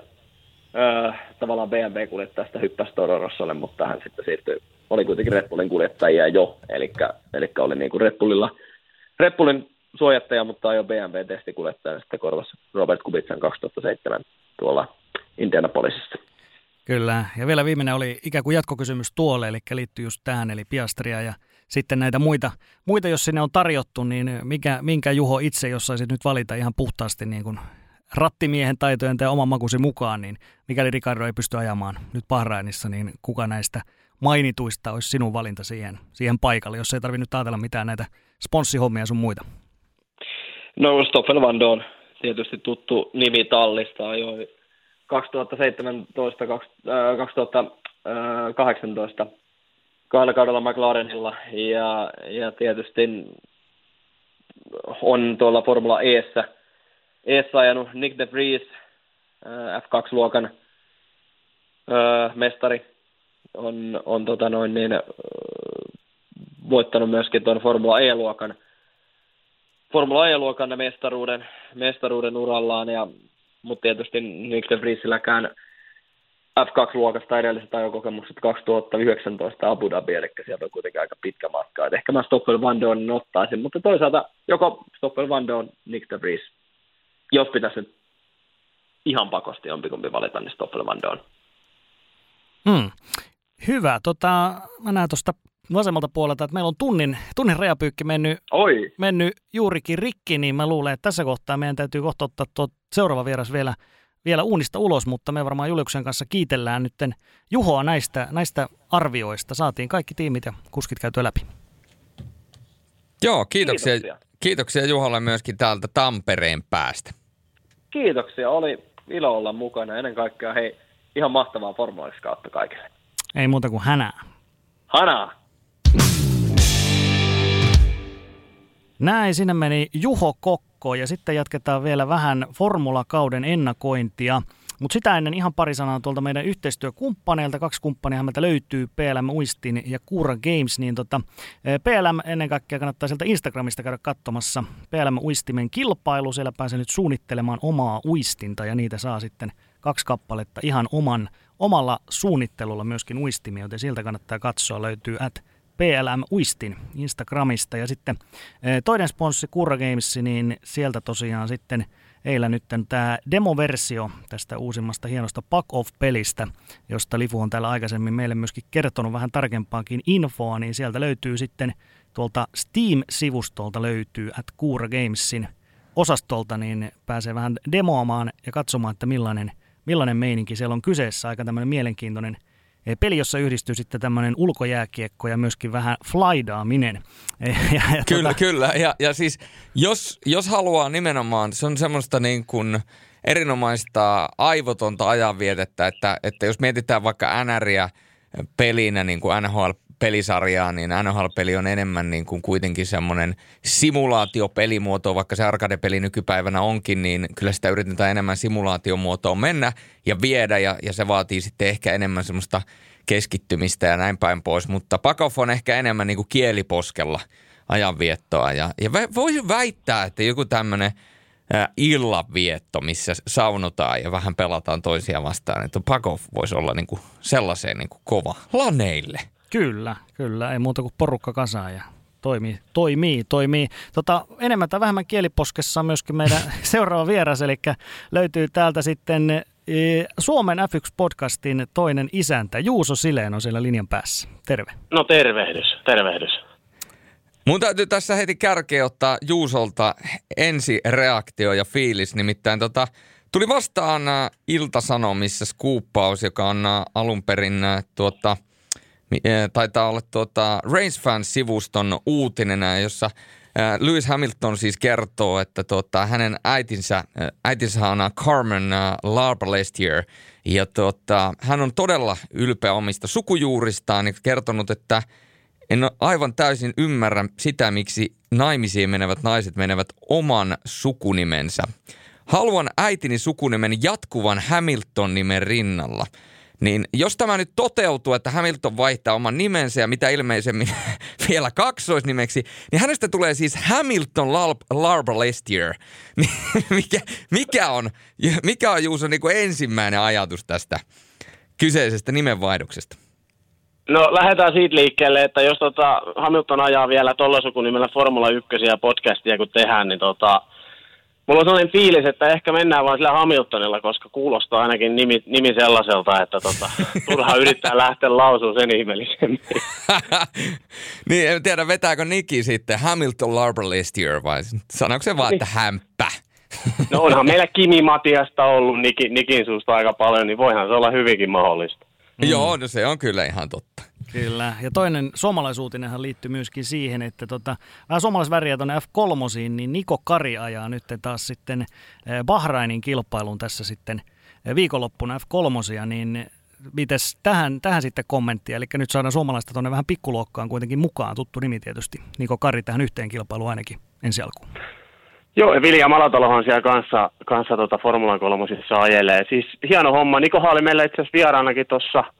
öö, tavallaan BMW-kuljettajasta hyppäsi Toro Rossolle, mutta hän sitten siirtyi, oli kuitenkin Red Bullin kuljettajia jo, eli, eli oli niin kuin Red Bullilla, Red Bullin suojattaja, mutta jo BMW-testikuljettaja sitten korvasi Robert Kubitsan 2007 tuolla Indianapolisissa. Kyllä, ja vielä viimeinen oli ikään kuin jatkokysymys tuolle, eli liittyy just tähän, eli Piastria ja sitten näitä muita, muita jos sinne on tarjottu, niin mikä, minkä Juho itse, jos saisit nyt valita ihan puhtaasti niin kuin rattimiehen taitojen tai oman makusi mukaan, niin mikäli Ricardo ei pysty ajamaan nyt Bahrainissa, niin kuka näistä mainituista olisi sinun valinta siihen, siihen paikalle, jos ei tarvitse nyt ajatella mitään näitä sponssihommia sun muita? No Stoffel Van Doon, tietysti tuttu nimi tallista, ajoi 2017 2018 kahdella kaudella McLarenilla. Ja, ja tietysti on tuolla Formula Eessä, Eessä ajanut Nick de Vries, F2-luokan mestari, on, on tota noin niin, voittanut myöskin tuon Formula E-luokan Formula E-luokan mestaruuden, mestaruuden urallaan, ja, mutta tietysti Nick Vriesilläkään F2-luokasta edelliset ajokokemukset 2019 Abu Dhabi, eli sieltä on kuitenkin aika pitkä matka. Et ehkä mä Stoffel Van Dornin ottaisin, mutta toisaalta joko Stoffel Van Dorn, Nick de Vries, jos pitäisi nyt ihan pakosti jompikumpi valita, niin Stoffel Van Dorn. Hmm. Hyvä. Tota, mä näen tuosta vasemmalta puolelta, että meillä on tunnin, tunnin rajapyykki mennyt, Oi. mennyt juurikin rikki, niin mä luulen, että tässä kohtaa meidän täytyy kohta ottaa tuo seuraava vieras vielä, vielä uunista ulos, mutta me varmaan Juliuksen kanssa kiitellään nyt Juhoa näistä, näistä arvioista. Saatiin kaikki tiimit ja kuskit käytyä läpi. Joo, kiitoksia, kiitoksia. kiitoksia Juholle myöskin täältä Tampereen päästä. Kiitoksia, oli ilo olla mukana. Ennen kaikkea hei, ihan mahtavaa kautta kaikille. Ei muuta kuin hänää. Hanaa! Näin, sinne meni Juho Kokko ja sitten jatketaan vielä vähän formulakauden ennakointia. Mutta sitä ennen ihan pari sanaa tuolta meidän yhteistyökumppaneilta. Kaksi kumppania meiltä löytyy, PLM Uistin ja Kuura Games. Niin tota, eh, PLM ennen kaikkea kannattaa sieltä Instagramista käydä katsomassa. PLM Uistimen kilpailu, siellä pääsee nyt suunnittelemaan omaa uistinta ja niitä saa sitten kaksi kappaletta ihan oman, omalla suunnittelulla myöskin uistimia, joten sieltä kannattaa katsoa. Löytyy at PLM Uistin Instagramista. Ja sitten eh, toinen sponssi Kurra Games, niin sieltä tosiaan sitten eilen nyt tämä demoversio tästä uusimmasta hienosta Pack Off-pelistä, josta Lifu on täällä aikaisemmin meille myöskin kertonut vähän tarkempaakin infoa, niin sieltä löytyy sitten tuolta Steam-sivustolta löytyy at Kuura Gamesin osastolta, niin pääsee vähän demoamaan ja katsomaan, että millainen, millainen meininki siellä on kyseessä. Aika tämmöinen mielenkiintoinen – peli, jossa yhdistyy sitten tämmöinen ulkojääkiekko ja myöskin vähän flaidaaminen. Ja, ja kyllä, tota... kyllä. Ja, ja siis jos, jos haluaa nimenomaan, se on semmoista niin kuin erinomaista aivotonta ajanvietettä, että, että jos mietitään vaikka NRiä pelinä, niin kuin NHL pelisarjaa, niin NHL-peli on enemmän niin kuin kuitenkin semmoinen simulaatiopelimuoto, vaikka se arcade-peli nykypäivänä onkin, niin kyllä sitä yritetään enemmän simulaatiomuotoon mennä ja viedä, ja, ja se vaatii sitten ehkä enemmän semmoista keskittymistä ja näin päin pois, mutta Pakov on ehkä enemmän niin kuin kieliposkella ajanviettoa, ja, ja voisin väittää, että joku tämmöinen illanvietto, missä saunotaan ja vähän pelataan toisia vastaan. Että Pakov voisi olla niin kuin sellaiseen niin kuin kova laneille. Kyllä, kyllä. Ei muuta kuin porukka kasaa ja toimii, toimii, toimii. Tota, enemmän tai vähemmän kieliposkessa on myöskin meidän seuraava vieras, eli löytyy täältä sitten e, Suomen F1-podcastin toinen isäntä, Juuso Sileen on siellä linjan päässä. Terve. No tervehdys, tervehdys. Mun täytyy tässä heti kärkeä ottaa Juusolta ensi reaktio ja fiilis, nimittäin tota, tuli vastaan Ilta-Sanomissa skuuppaus, joka on alun perin tuota, – taitaa olla tuota Race Fans-sivuston uutinen, jossa eh, Lewis Hamilton siis kertoo, että tuota, hänen äitinsä, eh, äitinsä on Carmen Larbalestier ja tuota, hän on todella ylpeä omista sukujuuristaan ja kertonut, että en aivan täysin ymmärrä sitä, miksi naimisiin menevät naiset menevät oman sukunimensä. Haluan äitini sukunimen jatkuvan Hamilton-nimen rinnalla – niin jos tämä nyt toteutuu, että Hamilton vaihtaa oman nimensä ja mitä ilmeisemmin vielä kaksoisnimeksi, niin hänestä tulee siis Hamilton Larba Lestier. Niin mikä, mikä, on, mikä on Juuso niin kuin ensimmäinen ajatus tästä kyseisestä nimenvaihdoksesta? No lähdetään siitä liikkeelle, että jos tota Hamilton ajaa vielä tuolla sukunimellä Formula 1 ja podcastia kun tehdään, niin tota, Mulla on sellainen fiilis, että ehkä mennään vaan sillä Hamiltonilla, koska kuulostaa ainakin nimi, nimi sellaiselta, että tota, turha yrittää lähteä lausumaan sen ihmeellisemmin. niin, en tiedä, vetääkö Niki sitten Hamilton Larberlistier vai sanoiko se vaan, että hämppä? no onhan meillä Kimi Matiasta ollut Niki, Nikin suusta aika paljon, niin voihan se olla hyvinkin mahdollista. Mm. Joo, no se on kyllä ihan totta. Kyllä. Ja toinen suomalaisuutinenhan liittyy myöskin siihen, että tota, vähän suomalaisväriä tuonne F3, niin Niko Kari ajaa nyt taas sitten eh, Bahrainin kilpailun tässä sitten eh, viikonloppuna F3, niin mites tähän, tähän sitten kommenttia? Eli nyt saadaan suomalaista tuonne vähän pikkuluokkaan kuitenkin mukaan, tuttu nimi tietysti. Niko Kari tähän yhteen kilpailuun ainakin ensi alkuun. Joo, Vilja Malatalohan siellä kanssa, kanssa tota Formulan kolmosissa ajelee. Siis hieno homma. Nikohan oli meillä itse asiassa vieraanakin tuossa –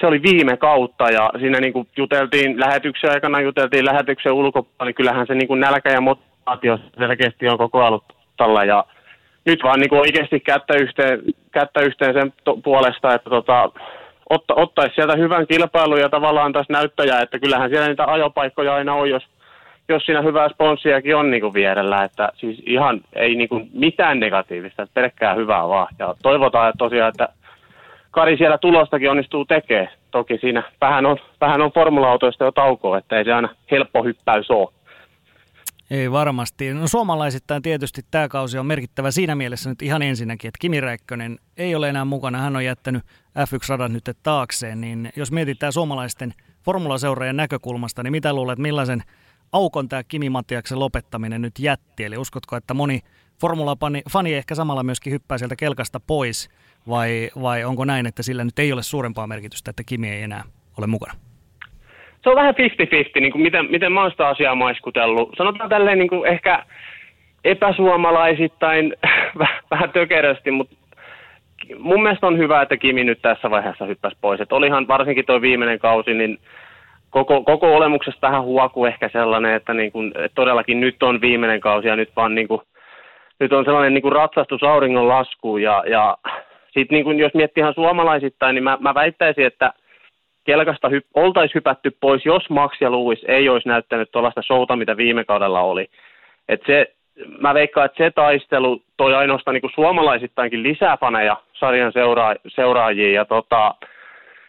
se oli viime kautta ja siinä niin kuin juteltiin lähetyksen aikana, juteltiin lähetyksen ulkopuolella, niin kyllähän se niin kuin nälkä ja motivaatio selkeästi on koko ajan tällä ja nyt vaan niin kuin oikeasti kättä yhteen, kättä yhteen sen to- puolesta, että tota, otta, ottaisi sieltä hyvän kilpailun ja tavallaan taas näyttäjä, että kyllähän siellä niitä ajopaikkoja aina on, jos, jos siinä hyvää sponssiakin on niin kuin vierellä, että siis ihan ei niin kuin mitään negatiivista, pelkkää hyvää vaan. Ja toivotaan että tosiaan, että Kari siellä tulostakin onnistuu tekemään. Toki siinä vähän on, vähän on formula-autoista jo taukoa, että ei se aina helppo hyppäys ole. Ei varmasti. No suomalaisittain tietysti tämä kausi on merkittävä siinä mielessä nyt ihan ensinnäkin, että Kimi Räikkönen ei ole enää mukana. Hän on jättänyt F1-radan nyt taakseen, niin jos mietitään suomalaisten formulaseuraajien näkökulmasta, niin mitä luulet, millaisen aukon tämä Kimi Matiaksen lopettaminen nyt jätti? Eli uskotko, että moni formula-fani ehkä samalla myöskin hyppää sieltä kelkasta pois, vai, vai onko näin, että sillä nyt ei ole suurempaa merkitystä, että Kimi ei enää ole mukana? se on vähän 50-50, niin kuin miten, miten mä oon sitä asiaa maiskutellut. Sanotaan tälleen niin kuin ehkä epäsuomalaisittain vähän tökerösti, mutta mun mielestä on hyvä, että Kimi nyt tässä vaiheessa hyppäsi pois. Et olihan varsinkin tuo viimeinen kausi, niin koko, koko olemuksesta vähän huoku ehkä sellainen, että, niin kuin, että todellakin nyt on viimeinen kausi ja nyt vaan niin kuin, nyt on sellainen niin kuin ratsastus auringon lasku ja, ja sitten niin kuin, jos miettii ihan suomalaisittain, niin mä, mä väittäisin, että – kelkasta hy- oltaisiin hypätty pois, jos Max ja Lewis ei olisi näyttänyt tuollaista showta, mitä viime kaudella oli. Et se, mä veikkaan, että se taistelu toi ainoastaan niin suomalaisittainkin lisää faneja sarjan seura- seuraajia. Ja tota,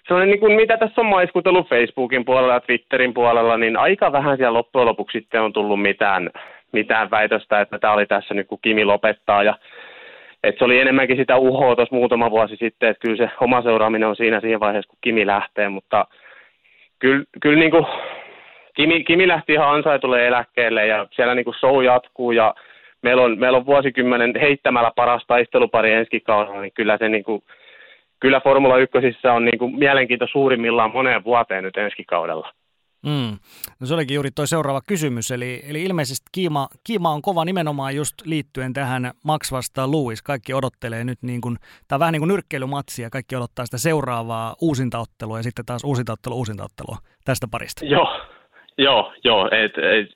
sellainen, niin kuin, mitä tässä on maiskutellut Facebookin puolella ja Twitterin puolella, niin aika vähän siellä loppujen lopuksi sitten on tullut mitään, mitään väitöstä, että tämä oli tässä nyt kun Kimi lopettaa. Ja et se oli enemmänkin sitä uhoa tuossa muutama vuosi sitten, että kyllä se oma seuraaminen on siinä siinä vaiheessa, kun Kimi lähtee, mutta kyllä, kyllä niin kuin Kimi, Kimi lähti ihan ansaitulle eläkkeelle ja siellä niin kuin show jatkuu ja meillä on, meillä on vuosikymmenen heittämällä paras taistelupari ensi kaudella, niin kyllä se niin kuin, kyllä Formula 1 on niin kuin mielenkiinto suurimmillaan moneen vuoteen nyt ensi kaudella. Mm. No se olikin juuri tuo seuraava kysymys, eli, eli ilmeisesti kiima, kiima on kova nimenomaan just liittyen tähän Max vastaan Lewis. Kaikki odottelee nyt niin kuin, tämä on vähän niin kuin nyrkkeilymatsia, kaikki odottaa sitä seuraavaa uusintaottelua ja sitten taas uusintaottelu uusintaottelua tästä parista. Joo, joo, joo. Et, et,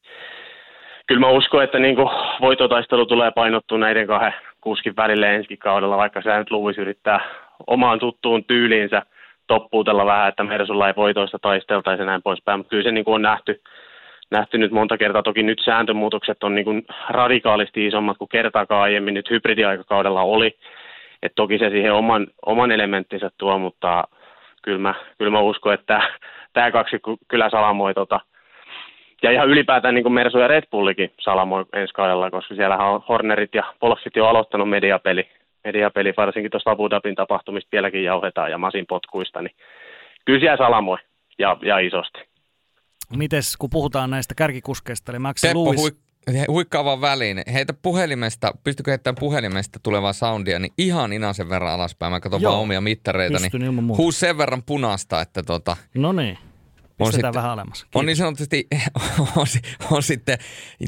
kyllä mä uskon, että niin kuin voitotaistelu tulee painottua näiden kahden kuskin välille ensi kaudella, vaikka se nyt Lewis yrittää omaan tuttuun tyyliinsä – toppuutella vähän, että Mersulla ei voitoista taisteltaisi ja näin poispäin, mutta kyllä se niin kuin on nähty, nähty nyt monta kertaa. Toki nyt sääntömuutokset on niin kuin radikaalisti isommat kuin kertaakaan aiemmin nyt hybridiaikakaudella oli. Et toki se siihen oman, oman elementtinsä tuo, mutta kyllä mä, kyllä mä uskon, että tämä kaksi kyllä salamoi tota, ja ihan ylipäätään niin kuin Mersu ja Red Bullikin salamoi ensi kaudella, koska siellä on Hornerit ja Polfit jo aloittanut mediapeli, mediapeli, varsinkin tuosta Abu Dhabin tapahtumista vieläkin jauhetaan ja masin potkuista, niin kyllä siellä salamoi ja, ja isosti. Mites, kun puhutaan näistä kärkikuskeista, eli Max Teppo, Lewis... Hui, huikkaava väliin. Heitä puhelimesta, pystykö heittämään puhelimesta tulevaa soundia, niin ihan inasen verran alaspäin. Mä katson vaan omia mittareita, niin huus sen verran punasta, että tota... No niin. On sitten, vähän alemmas. Kiitos. On niin sanotusti, on, on, on sitten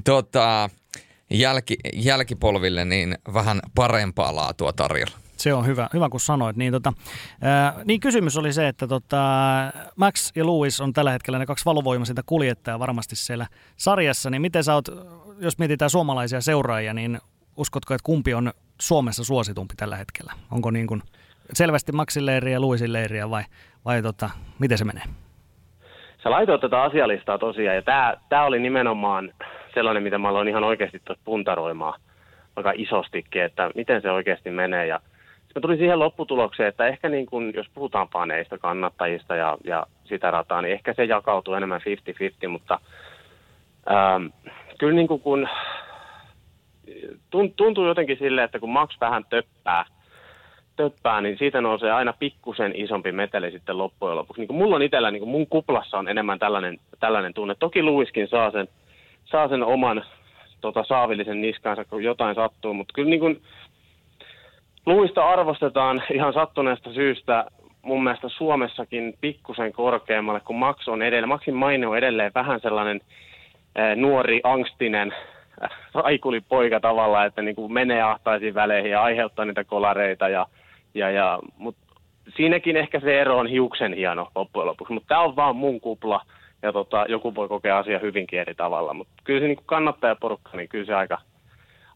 tota, jälki, jälkipolville niin vähän parempaa laatua tarjolla. Se on hyvä, hyvä kun sanoit. Niin, tota, ää, niin kysymys oli se, että tota, Max ja Louis on tällä hetkellä ne kaksi valovoimaisinta kuljettajaa varmasti siellä sarjassa. Niin miten sä oot, jos mietitään suomalaisia seuraajia, niin uskotko, että kumpi on Suomessa suositumpi tällä hetkellä? Onko niin kuin selvästi Maxin leiriä ja Louisin leiriä vai, vai tota, miten se menee? Sä laitoit tätä asialistaa tosiaan ja tämä oli nimenomaan sellainen, mitä mä aloin ihan oikeasti puntaroimaan aika isostikin, että miten se oikeasti menee. Ja mä tulin siihen lopputulokseen, että ehkä niin kun, jos puhutaan paneista, kannattajista ja, ja sitä rataa, niin ehkä se jakautuu enemmän 50-50, mutta ähm, kyllä niin kuin kun, tuntuu jotenkin silleen, että kun Max vähän töppää, töppää, niin siitä nousee aina pikkusen isompi meteli sitten loppujen lopuksi. Niin kuin mulla on itsellä, niin kuin mun kuplassa on enemmän tällainen, tällainen tunne. Toki Luiskin saa sen saa sen oman tota, saavillisen niskansa, kun jotain sattuu. Mutta kyllä niin kuin, Luista arvostetaan ihan sattuneesta syystä mun mielestä Suomessakin pikkusen korkeammalle, kun Max on edelleen. Maxin maine on edelleen vähän sellainen äh, nuori, angstinen, äh, raikuli poika tavalla, että niin kuin menee ahtaisiin väleihin ja aiheuttaa niitä kolareita. Ja, ja, ja, mut siinäkin ehkä se ero on hiuksen hieno loppujen lopuksi, mutta tämä on vaan mun kupla ja tota, joku voi kokea asia hyvinkin eri tavalla. Mutta kyllä se niin kannattajaporukka, niin kyllä se aika,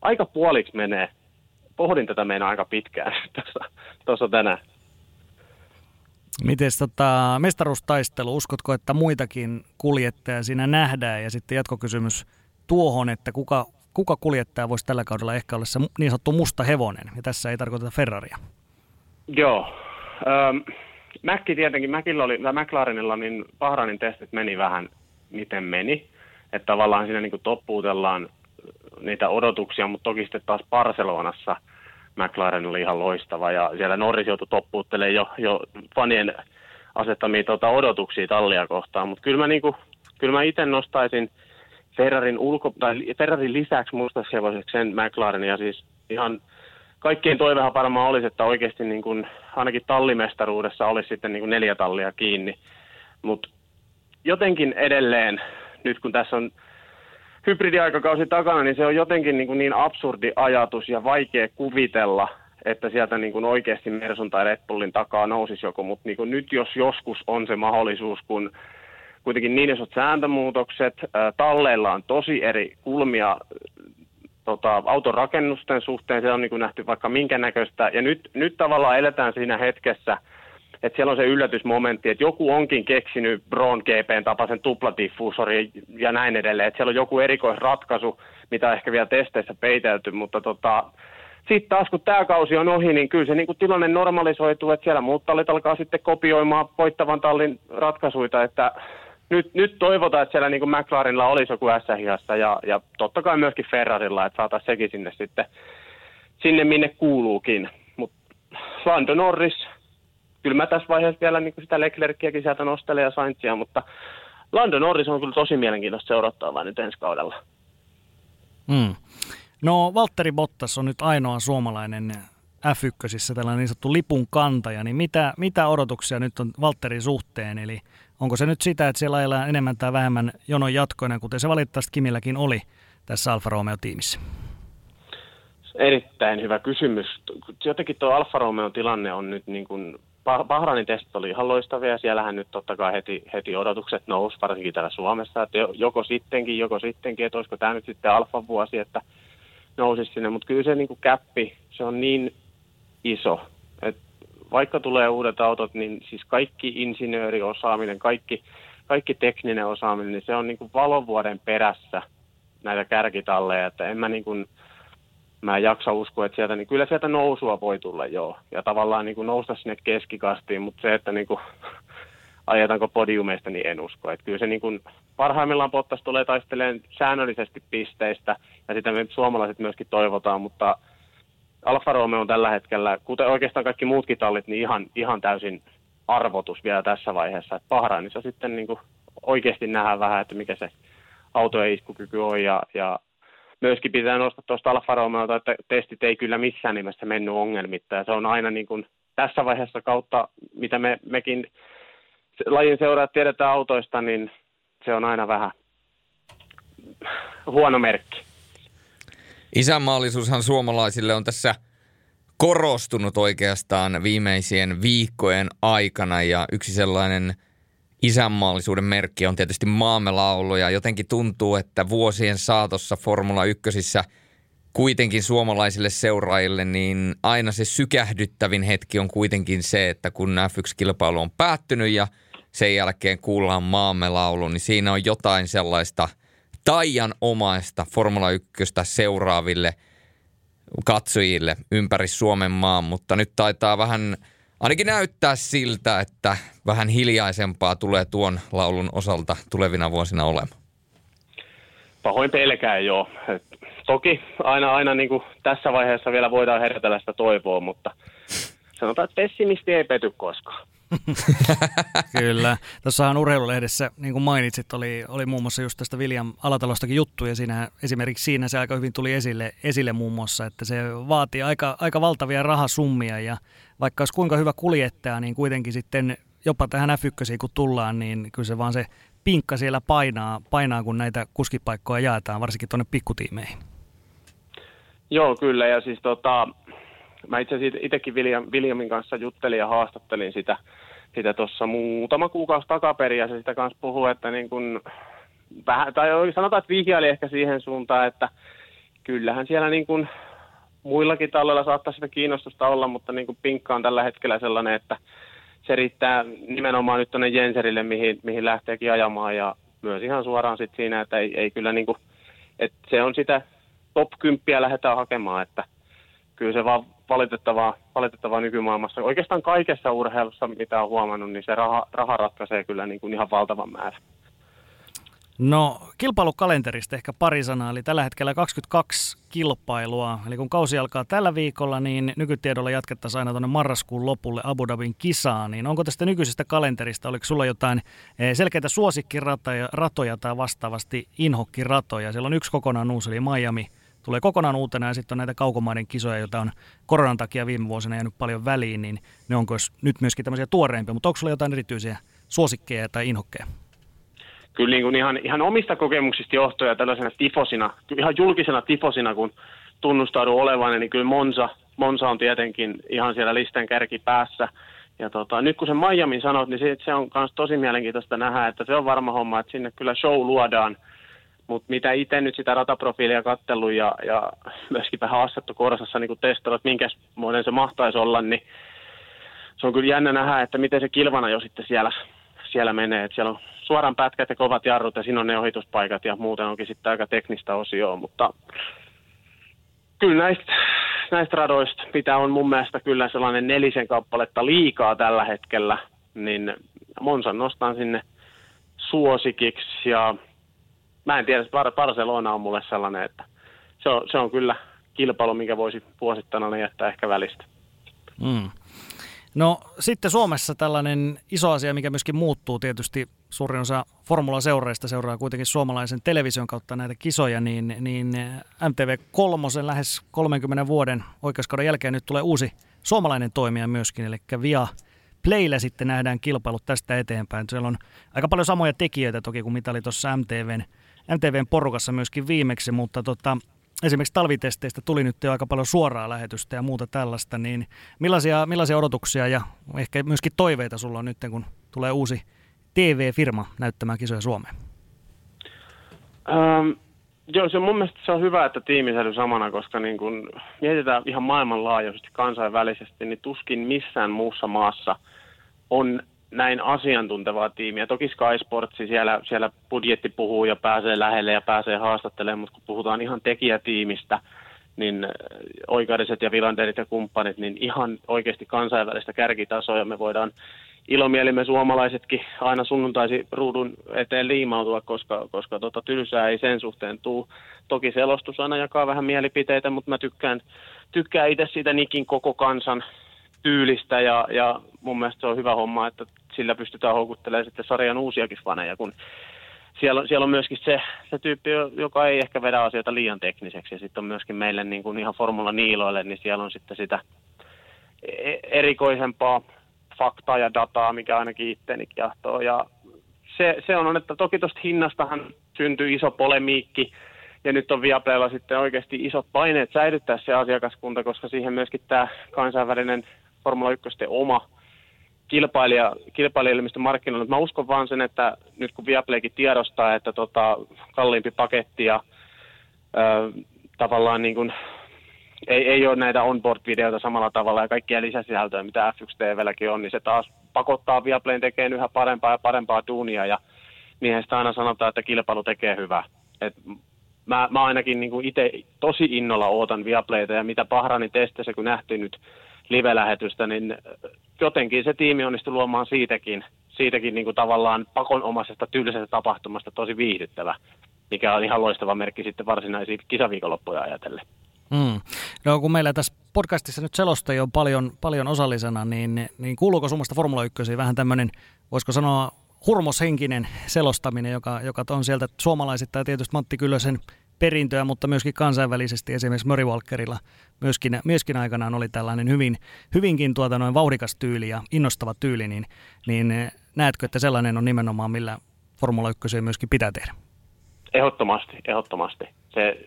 aika puoliksi menee pohdin tätä meidän aika pitkään tuossa tänään. Miten tota, mestaruustaistelu, uskotko, että muitakin kuljettajia siinä nähdään? Ja sitten jatkokysymys tuohon, että kuka, kuka kuljettaja voisi tällä kaudella ehkä olla se niin sanottu musta hevonen? Ja tässä ei tarkoiteta Ferraria. Joo. Ähm, Mäkki tietenkin, Mäkillä oli, tai McLarenilla, niin Bahrainin testit meni vähän miten meni. Että tavallaan siinä niin toppuutellaan niitä odotuksia, mutta toki sitten taas Barcelonassa McLaren oli ihan loistava ja siellä Norris joutui toppuuttelemaan jo, jo fanien asettamia tuota, odotuksia tallia kohtaan, mutta kyllä mä, niin kuin, kyllä mä itse nostaisin Ferrarin, ulko, tai Ferrarin lisäksi mustahevoseksi sen McLaren ja siis ihan kaikkien toivehan varmaan olisi, että oikeasti niin kuin, ainakin tallimestaruudessa olisi sitten niin kuin neljä tallia kiinni, mutta jotenkin edelleen, nyt kun tässä on hybridiaikakausi takana, niin se on jotenkin niin, kuin niin absurdi ajatus ja vaikea kuvitella, että sieltä niin kuin oikeasti Mersun tai Red Bullin takaa nousisi joku, mutta niin nyt jos joskus on se mahdollisuus, kun kuitenkin niin isot sääntömuutokset, talleilla on tosi eri kulmia tota, autorakennusten suhteen, se on niin kuin nähty vaikka minkä näköistä, ja nyt, nyt tavallaan eletään siinä hetkessä – että siellä on se yllätysmomentti, että joku onkin keksinyt Bron GPn tapaisen tupladiffuusorin ja näin edelleen, että siellä on joku erikoisratkaisu, mitä ehkä vielä testeissä peitelty, mutta tota, sitten taas kun tämä kausi on ohi, niin kyllä se niin kuin tilanne normalisoituu, että siellä muut tallit alkaa sitten kopioimaan voittavan tallin ratkaisuja, että nyt, nyt toivotaan, että siellä niin kuin McLarenilla olisi joku s ja, ja totta kai myöskin Ferrarilla, että saataisiin sekin sinne sitten sinne minne kuuluukin. Mutta Lando Norris, kyllä mä tässä vaiheessa vielä niin sitä Leclerckiäkin sieltä nostelen ja Sainzia, mutta Lando Norris on kyllä tosi mielenkiintoista seurattavaa nyt ensi kaudella. Mm. No Valtteri Bottas on nyt ainoa suomalainen F1, tällainen niin sanottu lipun kantaja, niin mitä, mitä odotuksia nyt on Valtterin suhteen? Eli onko se nyt sitä, että siellä ajellaan enemmän tai vähemmän jonon jatkoina, kuten se valitettavasti Kimilläkin oli tässä Alfa Romeo-tiimissä? Erittäin hyvä kysymys. Jotenkin tuo Alfa Romeo tilanne on nyt niin kuin Bahrainin testit oli ihan loistavia, siellähän nyt totta kai heti, heti odotukset nousi, varsinkin täällä Suomessa, että joko sittenkin, joko sittenkin, että olisiko tämä nyt sitten alfa vuosi, että nousisi sinne, mutta kyllä se niin kuin käppi, se on niin iso, että vaikka tulee uudet autot, niin siis kaikki insinööriosaaminen, kaikki, kaikki tekninen osaaminen, niin se on niin kuin valovuoden perässä näitä kärkitalleja, että en mä niin kuin, mä en jaksa uskoa, että sieltä, niin kyllä sieltä nousua voi tulla joo. Ja tavallaan niin kuin nousta sinne keskikastiin, mutta se, että niin kuin, ajetaanko podiumeista, niin en usko. Että kyllä se niin kuin, parhaimmillaan Bottas tulee taisteleen säännöllisesti pisteistä, ja sitä me suomalaiset myöskin toivotaan, mutta Alfa Romeo on tällä hetkellä, kuten oikeastaan kaikki muutkin tallit, niin ihan, ihan täysin arvotus vielä tässä vaiheessa. Että Bahrainissa sitten niin kuin oikeasti nähdään vähän, että mikä se autojen iskukyky on, ja, ja myöskin pitää nostaa tuosta Alfa Romeolta, että testit ei kyllä missään nimessä mennyt ongelmitta. Ja se on aina niin kuin tässä vaiheessa kautta, mitä me, mekin lajin seuraat tiedetään autoista, niin se on aina vähän huono merkki. Isänmaallisuushan suomalaisille on tässä korostunut oikeastaan viimeisien viikkojen aikana ja yksi sellainen – isänmaallisuuden merkki on tietysti maamme laulu ja jotenkin tuntuu, että vuosien saatossa Formula 1 kuitenkin suomalaisille seuraajille, niin aina se sykähdyttävin hetki on kuitenkin se, että kun F1-kilpailu on päättynyt ja sen jälkeen kuullaan maamme laulu, niin siinä on jotain sellaista omaista Formula 1 seuraaville katsojille ympäri Suomen maan, mutta nyt taitaa vähän – ainakin näyttää siltä, että vähän hiljaisempaa tulee tuon laulun osalta tulevina vuosina olemaan. Pahoin pelkää joo. Et toki aina, aina niin kuin tässä vaiheessa vielä voidaan herätellä sitä toivoa, mutta sanotaan, että pessimisti ei pety koskaan. Kyllä. Tuossahan urheilulehdessä, niin kuin mainitsit, oli, oli muun muassa just tästä William Alatalostakin juttu, ja siinä, esimerkiksi siinä se aika hyvin tuli esille, esille muun muassa, että se vaatii aika, aika valtavia rahasummia, ja vaikka olisi kuinka hyvä kuljettaja, niin kuitenkin sitten jopa tähän f kun tullaan, niin kyllä se vaan se pinkka siellä painaa, painaa kun näitä kuskipaikkoja jaetaan, varsinkin tuonne pikkutiimeihin. Joo, kyllä, ja siis tota, mä itse asiassa itsekin William, Williamin kanssa juttelin ja haastattelin sitä sitä muutama kuukausi takaperin ja se sitä kanssa puhuu, että niin kun, vähän, tai sanotaan, että vihjaili ehkä siihen suuntaan, että kyllähän siellä niin kun muillakin talloilla saattaa sitä kiinnostusta olla, mutta niin kuin Pinkka on tällä hetkellä sellainen, että se riittää nimenomaan nyt tuonne Jenserille, mihin, mihin lähteekin ajamaan ja myös ihan suoraan sit siinä, että ei, ei kyllä niin kuin, että se on sitä top 10 lähdetään hakemaan, että kyllä se vaan valitettavaa, valitettavaa nykymaailmassa. Oikeastaan kaikessa urheilussa, mitä on huomannut, niin se raha, raha ratkaisee kyllä niin kuin ihan valtavan määrän. No kilpailukalenterista ehkä pari sanaa, eli tällä hetkellä 22 kilpailua, eli kun kausi alkaa tällä viikolla, niin nykytiedolla jatkettaisiin aina tuonne marraskuun lopulle Abu Dhabin kisaan, niin onko tästä nykyisestä kalenterista, oliko sulla jotain eh, selkeitä suosikkiratoja ratoja tai vastaavasti inhokkiratoja? Siellä on yksi kokonaan uusi, eli Miami tulee kokonaan uutena ja sitten on näitä kaukomaiden kisoja, joita on koronan takia viime vuosina jäänyt paljon väliin, niin ne onko nyt myöskin tämmöisiä tuoreimpia, mutta onko sulla jotain erityisiä suosikkeja tai inhokkeja? kyllä niin kuin ihan, ihan omista kokemuksista johtuen ja tällaisena tifosina, ihan julkisena tifosina, kun tunnustaudun olevan, niin kyllä Monza, Monza on tietenkin ihan siellä listan kärki päässä. Ja tota, nyt kun se Miami sanot, niin se, se on myös tosi mielenkiintoista nähdä, että se on varma homma, että sinne kyllä show luodaan. Mutta mitä itse nyt sitä rataprofiilia kattellut ja, ja myöskin vähän assettu korsassa niin testannut, että minkä se mahtaisi olla, niin se on kyllä jännä nähdä, että miten se kilvana jo sitten siellä, siellä menee. Että siellä on suoran pätkät ja kovat jarrut ja siinä on ne ohituspaikat ja muuten onkin sitten aika teknistä osioa, mutta kyllä näistä, näistä radoista, mitä on mun mielestä kyllä sellainen nelisen kappaletta liikaa tällä hetkellä, niin Monsan nostan sinne suosikiksi ja mä en tiedä, Barcelona on mulle sellainen, että se on, se on kyllä kilpailu, mikä voisi vuosittana jättää ehkä välistä. Mm. No sitten Suomessa tällainen iso asia, mikä myöskin muuttuu tietysti, suurin osa Formula-seureista seuraa kuitenkin suomalaisen television kautta näitä kisoja, niin, niin MTV3 lähes 30 vuoden oikeuskauden jälkeen nyt tulee uusi suomalainen toimija myöskin, eli Via Playllä sitten nähdään kilpailut tästä eteenpäin. Siellä on aika paljon samoja tekijöitä toki kuin mitä oli tuossa MTVn, MTVn porukassa myöskin viimeksi, mutta tota, esimerkiksi talvitesteistä tuli nyt jo aika paljon suoraa lähetystä ja muuta tällaista, niin millaisia, millaisia odotuksia ja ehkä myöskin toiveita sulla on nyt, kun tulee uusi TV-firma näyttämään kisoja Suomeen? Ähm, joo, se mun mielestä se on hyvä, että tiimi säilyy samana, koska niin kun mietitään ihan maailmanlaajuisesti kansainvälisesti, niin tuskin missään muussa maassa on näin asiantuntevaa tiimiä. Toki Sky Sports, siellä, siellä budjetti puhuu ja pääsee lähelle ja pääsee haastattelemaan, mutta kun puhutaan ihan tekijätiimistä, niin äh, oikeudelliset ja Vilanderit ja kumppanit, niin ihan oikeasti kansainvälistä kärkitasoa ja me voidaan ilomielimme suomalaisetkin aina sunnuntaisi ruudun eteen liimautua, koska, koska tota, tylsää ei sen suhteen tuu. Toki selostus aina jakaa vähän mielipiteitä, mutta mä tykkään, tykkään itse siitä Nikin koko kansan tyylistä ja, ja mun mielestä se on hyvä homma, että sillä pystytään houkuttelemaan sitten sarjan uusiakin faneja, kun siellä, siellä on myöskin se, se tyyppi, joka ei ehkä vedä asioita liian tekniseksi. Ja sitten on myöskin meille niin kuin ihan Formula Niiloille, niin siellä on sitten sitä e-, erikoisempaa faktaa ja dataa, mikä ainakin itteeni kiahtoo. Ja se, se on, että toki tuosta hinnastahan syntyy iso polemiikki, ja nyt on Viaplaylla sitten oikeasti isot paineet säilyttää se asiakaskunta, koska siihen myöskin tämä kansainvälinen Formula 1 oma kilpailija, kilpailijoille markkinoilla. Mä uskon vaan sen, että nyt kun Viaplaykin tiedostaa, että tota, kalliimpi paketti ja ö, tavallaan niin kuin, ei, ei ole näitä onboard-videoita samalla tavalla ja kaikkia lisäsisältöjä, mitä F1 TVlläkin on, niin se taas pakottaa Viaplayn tekemään yhä parempaa ja parempaa duunia ja niinhän sitä aina sanotaan, että kilpailu tekee hyvää. Et mä, mä ainakin niin itse tosi innolla ootan Viaplayta ja mitä Bahrainin testeissä kun nähtiin nyt live-lähetystä, niin jotenkin se tiimi onnistui luomaan siitäkin, siitäkin niin kuin tavallaan pakonomaisesta tylsästä tapahtumasta tosi viihdyttävä, mikä on ihan loistava merkki sitten varsinaisia kisaviikonloppuja ajatellen. Mm. No kun meillä tässä podcastissa nyt selostajia on paljon, paljon osallisena, niin, niin kuuluuko sun Formula 1 vähän tämmöinen, voisiko sanoa hurmoshenkinen selostaminen, joka, joka on sieltä suomalaisittain tietysti Matti Kyllösen perintöä, mutta myöskin kansainvälisesti esimerkiksi Murray Walkerilla myöskin, myöskin aikanaan oli tällainen hyvin, hyvinkin tuota noin vauhdikas tyyli ja innostava tyyli, niin, niin näetkö, että sellainen on nimenomaan millä Formula 1 myöskin pitää tehdä? Ehdottomasti, ehdottomasti. Se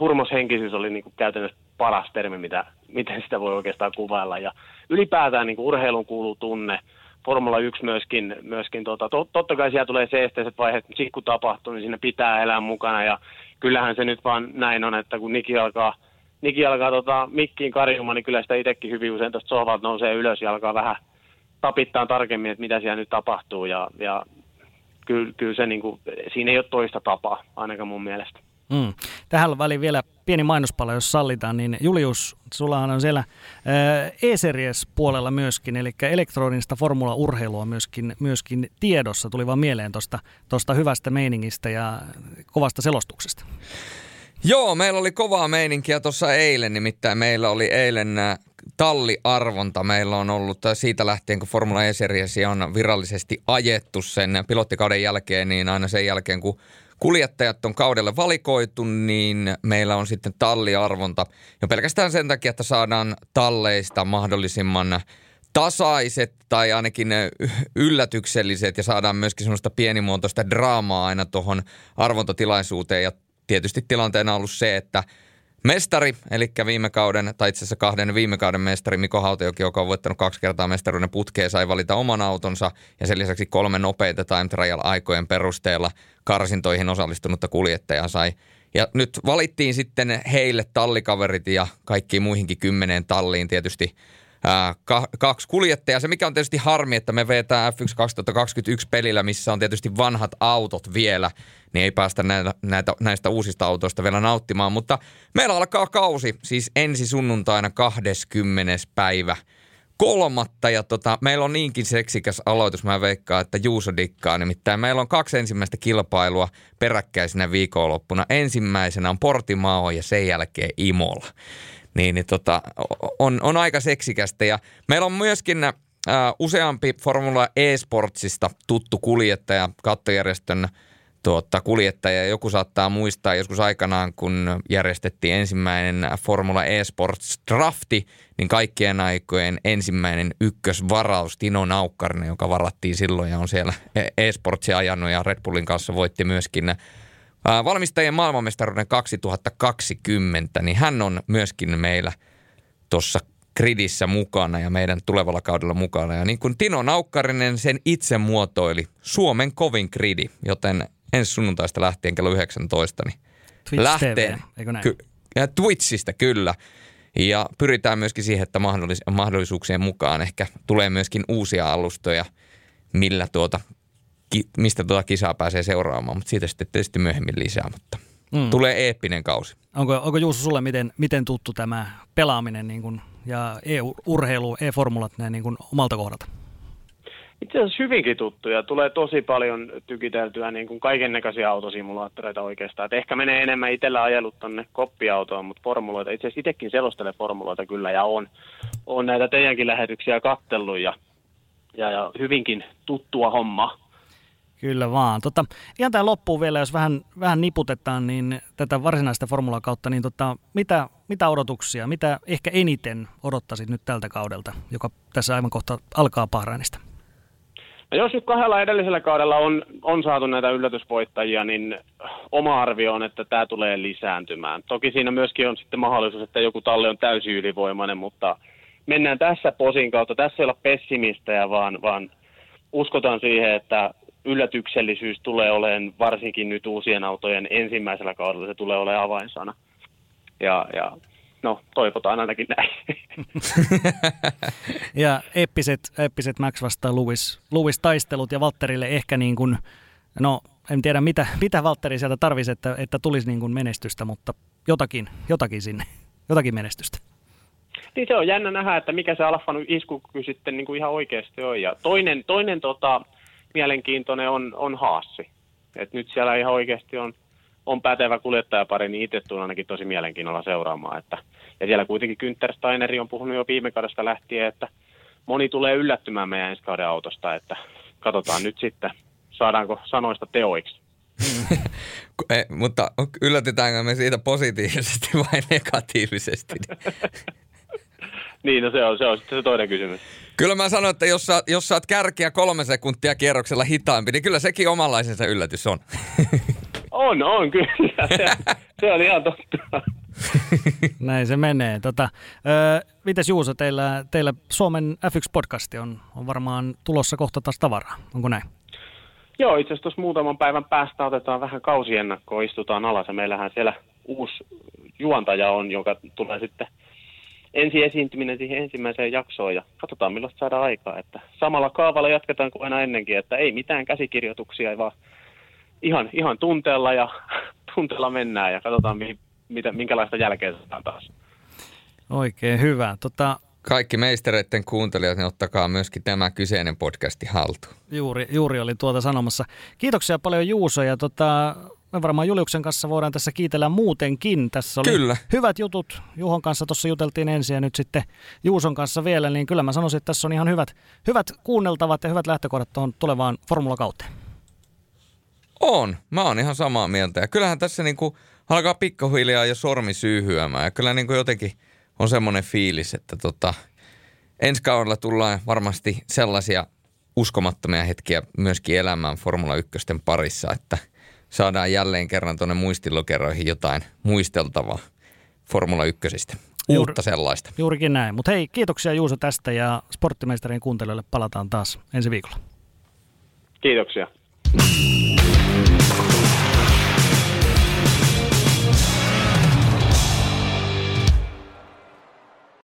hurmoshenkisyys oli niin kuin käytännössä paras termi, mitä, miten sitä voi oikeastaan kuvailla. Ja ylipäätään niin kuin urheilun kuuluu tunne, Formula 1 myöskin, myöskin tota, to, totta kai siellä tulee se esteiset vaiheet, että kun tapahtuu, niin siinä pitää elää mukana ja kyllähän se nyt vaan näin on, että kun Niki alkaa Niki alkaa tota, mikkiin karjumaan, niin kyllä sitä itsekin hyvin usein tuosta sohvalta nousee ylös ja alkaa vähän tapittaa tarkemmin, että mitä siellä nyt tapahtuu. Ja, ja kyllä, kyllä se niin kuin, siinä ei ole toista tapaa, ainakaan mun mielestä. Mm. Tähän väliin vielä pieni mainospala, jos sallitaan, niin Julius, sullahan on siellä E-Series-puolella myöskin, eli elektronista formula-urheilua myöskin, myöskin tiedossa. Tuli vaan mieleen tuosta hyvästä meiningistä ja kovasta selostuksesta. Joo, meillä oli kovaa meininkiä tuossa eilen, nimittäin meillä oli eilen talliarvonta. Meillä on ollut siitä lähtien, kun Formula E-Series on virallisesti ajettu sen pilottikauden jälkeen, niin aina sen jälkeen, kun kuljettajat on kaudelle valikoitu, niin meillä on sitten talliarvonta. Jo pelkästään sen takia, että saadaan talleista mahdollisimman tasaiset tai ainakin yllätykselliset ja saadaan myöskin semmoista pienimuotoista draamaa aina tuohon arvontatilaisuuteen. Ja tietysti tilanteena on ollut se, että Mestari, eli viime kauden, tai itse asiassa kahden viime kauden mestari Miko Hautajoki, joka on voittanut kaksi kertaa mestaruuden putkeen, sai valita oman autonsa ja sen lisäksi kolme nopeita time trial aikojen perusteella karsintoihin osallistunutta kuljettajaa sai. Ja nyt valittiin sitten heille tallikaverit ja kaikkiin muihinkin kymmeneen talliin tietysti kaksi kuljettajaa. Se mikä on tietysti harmi, että me vetää F1 2021 pelillä, missä on tietysti vanhat autot vielä, niin ei päästä näitä, näitä, näistä uusista autoista vielä nauttimaan. Mutta meillä alkaa kausi, siis ensi sunnuntaina 20. päivä kolmatta ja tota, meillä on niinkin seksikäs aloitus, mä veikkaan, että Juuso dikkaa. Nimittäin meillä on kaksi ensimmäistä kilpailua peräkkäisenä viikonloppuna. Ensimmäisenä on Portimao ja sen jälkeen Imola niin, niin tota, on, on aika seksikästä. Ja meillä on myöskin äh, useampi Formula e-sportsista tuttu kuljettaja, kattojärjestön tuota, kuljettaja. Joku saattaa muistaa joskus aikanaan, kun järjestettiin ensimmäinen Formula e-sports drafti, niin kaikkien aikojen ensimmäinen ykkösvaraus Tino Naukkarinen, joka varattiin silloin ja on siellä e-sportsia ajanut ja Red Bullin kanssa voitti myöskin valmistajien maailmanmestaruuden 2020, niin hän on myöskin meillä tuossa gridissä mukana ja meidän tulevalla kaudella mukana. Ja niin kuin Tino Naukkarinen sen itse muotoili, Suomen kovin gridi, joten ensi sunnuntaista lähtien kello 19, niin Twitch lähtee. TV, eikö näin? Ky- ja Twitchistä kyllä. Ja pyritään myöskin siihen, että mahdollis- mahdollisuuksien mukaan ehkä tulee myöskin uusia alustoja, millä tuota ki, mistä tuota kisaa pääsee seuraamaan, mutta siitä sitten tietysti myöhemmin lisää, mutta mm. tulee eeppinen kausi. Onko, onko Juuso sulle miten, miten tuttu tämä pelaaminen niin kuin, ja e-urheilu, e-formulat näin niin kuin omalta kohdalta? Itse asiassa hyvinkin tuttuja. Tulee tosi paljon tykiteltyä niin kuin kaiken näköisiä autosimulaattoreita oikeastaan. Et ehkä menee enemmän itsellä ajellut tonne koppiautoon, mutta formuloita. Itse asiassa itsekin selostelen formuloita kyllä ja on, on näitä teidänkin lähetyksiä kattellut ja, ja, ja hyvinkin tuttua homma. Kyllä vaan. Tota, ihan tämä loppuun vielä, jos vähän, vähän niputetaan niin tätä varsinaista formulaa kautta, niin tota, mitä, mitä odotuksia, mitä ehkä eniten odottaisit nyt tältä kaudelta, joka tässä aivan kohta alkaa Bahrainista? No jos nyt kahdella edellisellä kaudella on, on saatu näitä yllätysvoittajia, niin oma arvio on, että tämä tulee lisääntymään. Toki siinä myöskin on sitten mahdollisuus, että joku talli on täysin ylivoimainen, mutta mennään tässä posin kautta. Tässä ei olla pessimistejä, vaan, vaan uskotaan siihen, että yllätyksellisyys tulee olemaan varsinkin nyt uusien autojen ensimmäisellä kaudella, se tulee olemaan avainsana. Ja, ja no, toivotaan ainakin näin. ja eppiset, eppiset Max vastaan Lewis, Lewis taistelut ja Valtterille ehkä niin kuin, no en tiedä mitä, mitä Valtteri sieltä tarvisi, että, että tulisi niin kuin menestystä, mutta jotakin, jotakin sinne, jotakin menestystä. Niin se on jännä nähdä, että mikä se Alfan iskukyky sitten niin kuin ihan oikeasti on. Ja toinen, toinen tota, mielenkiintoinen on, on Haassi. Et nyt siellä ihan oikeasti on, on pätevä kuljettajapari, niin itse tulen ainakin tosi mielenkiinnolla seuraamaan. Että, ja siellä kuitenkin Günther Steineri on puhunut jo viime kaudesta lähtien, että moni tulee yllättymään meidän ensi kauden autosta, että katsotaan nyt sitten, saadaanko sanoista teoiksi. e, mutta yllätetäänkö me siitä positiivisesti vai negatiivisesti? niin, no se on, se on sitten se toinen kysymys. Kyllä mä sanon, että jos, sä, jos saat kärkiä kolme sekuntia kierroksella hitaampi, niin kyllä sekin omanlaisensa yllätys on. On, on kyllä. Se, se on ihan totta. Näin se menee. Tota, ö, mites Juuso, teillä, teillä Suomen F1-podcasti on, on varmaan tulossa kohta taas tavaraa, onko näin? Joo, itse asiassa muutaman päivän päästä otetaan vähän kausiennakkoa, istutaan alas ja meillähän siellä uusi juontaja on, joka tulee sitten ensi esiintyminen siihen ensimmäiseen jaksoon ja katsotaan millaista saadaan aikaa. Että samalla kaavalla jatketaan kuin aina ennenkin, että ei mitään käsikirjoituksia, vaan ihan, ihan tunteella ja tunteella mennään ja katsotaan mitä, minkälaista jälkeä saadaan taas. Oikein hyvä. Tota, kaikki meistereiden kuuntelijat, niin ottakaa myöskin tämä kyseinen podcasti haltuun. Juuri, juuri oli tuota sanomassa. Kiitoksia paljon Juuso ja tota, me varmaan Juliuksen kanssa voidaan tässä kiitellä muutenkin. Tässä oli kyllä. hyvät jutut. Juhon kanssa tuossa juteltiin ensin ja nyt sitten Juuson kanssa vielä, niin kyllä mä sanoisin, että tässä on ihan hyvät, hyvät kuunneltavat ja hyvät lähtökohdat tuohon tulevaan formulakauteen. On, mä oon ihan samaa mieltä. Ja kyllähän tässä niinku alkaa pikkuhiljaa jo sormi syyhyämään. Ja kyllä niinku jotenkin on semmoinen fiilis, että tota, ensi kaudella tullaan varmasti sellaisia uskomattomia hetkiä myöskin elämään Formula 1 parissa, että – saadaan jälleen kerran tuonne muistilokeroihin jotain muisteltavaa Formula 1. Uutta Juuri, sellaista. Juurikin näin. Mutta hei, kiitoksia Juuso tästä ja sporttimeisterien kuuntelijoille palataan taas ensi viikolla. Kiitoksia.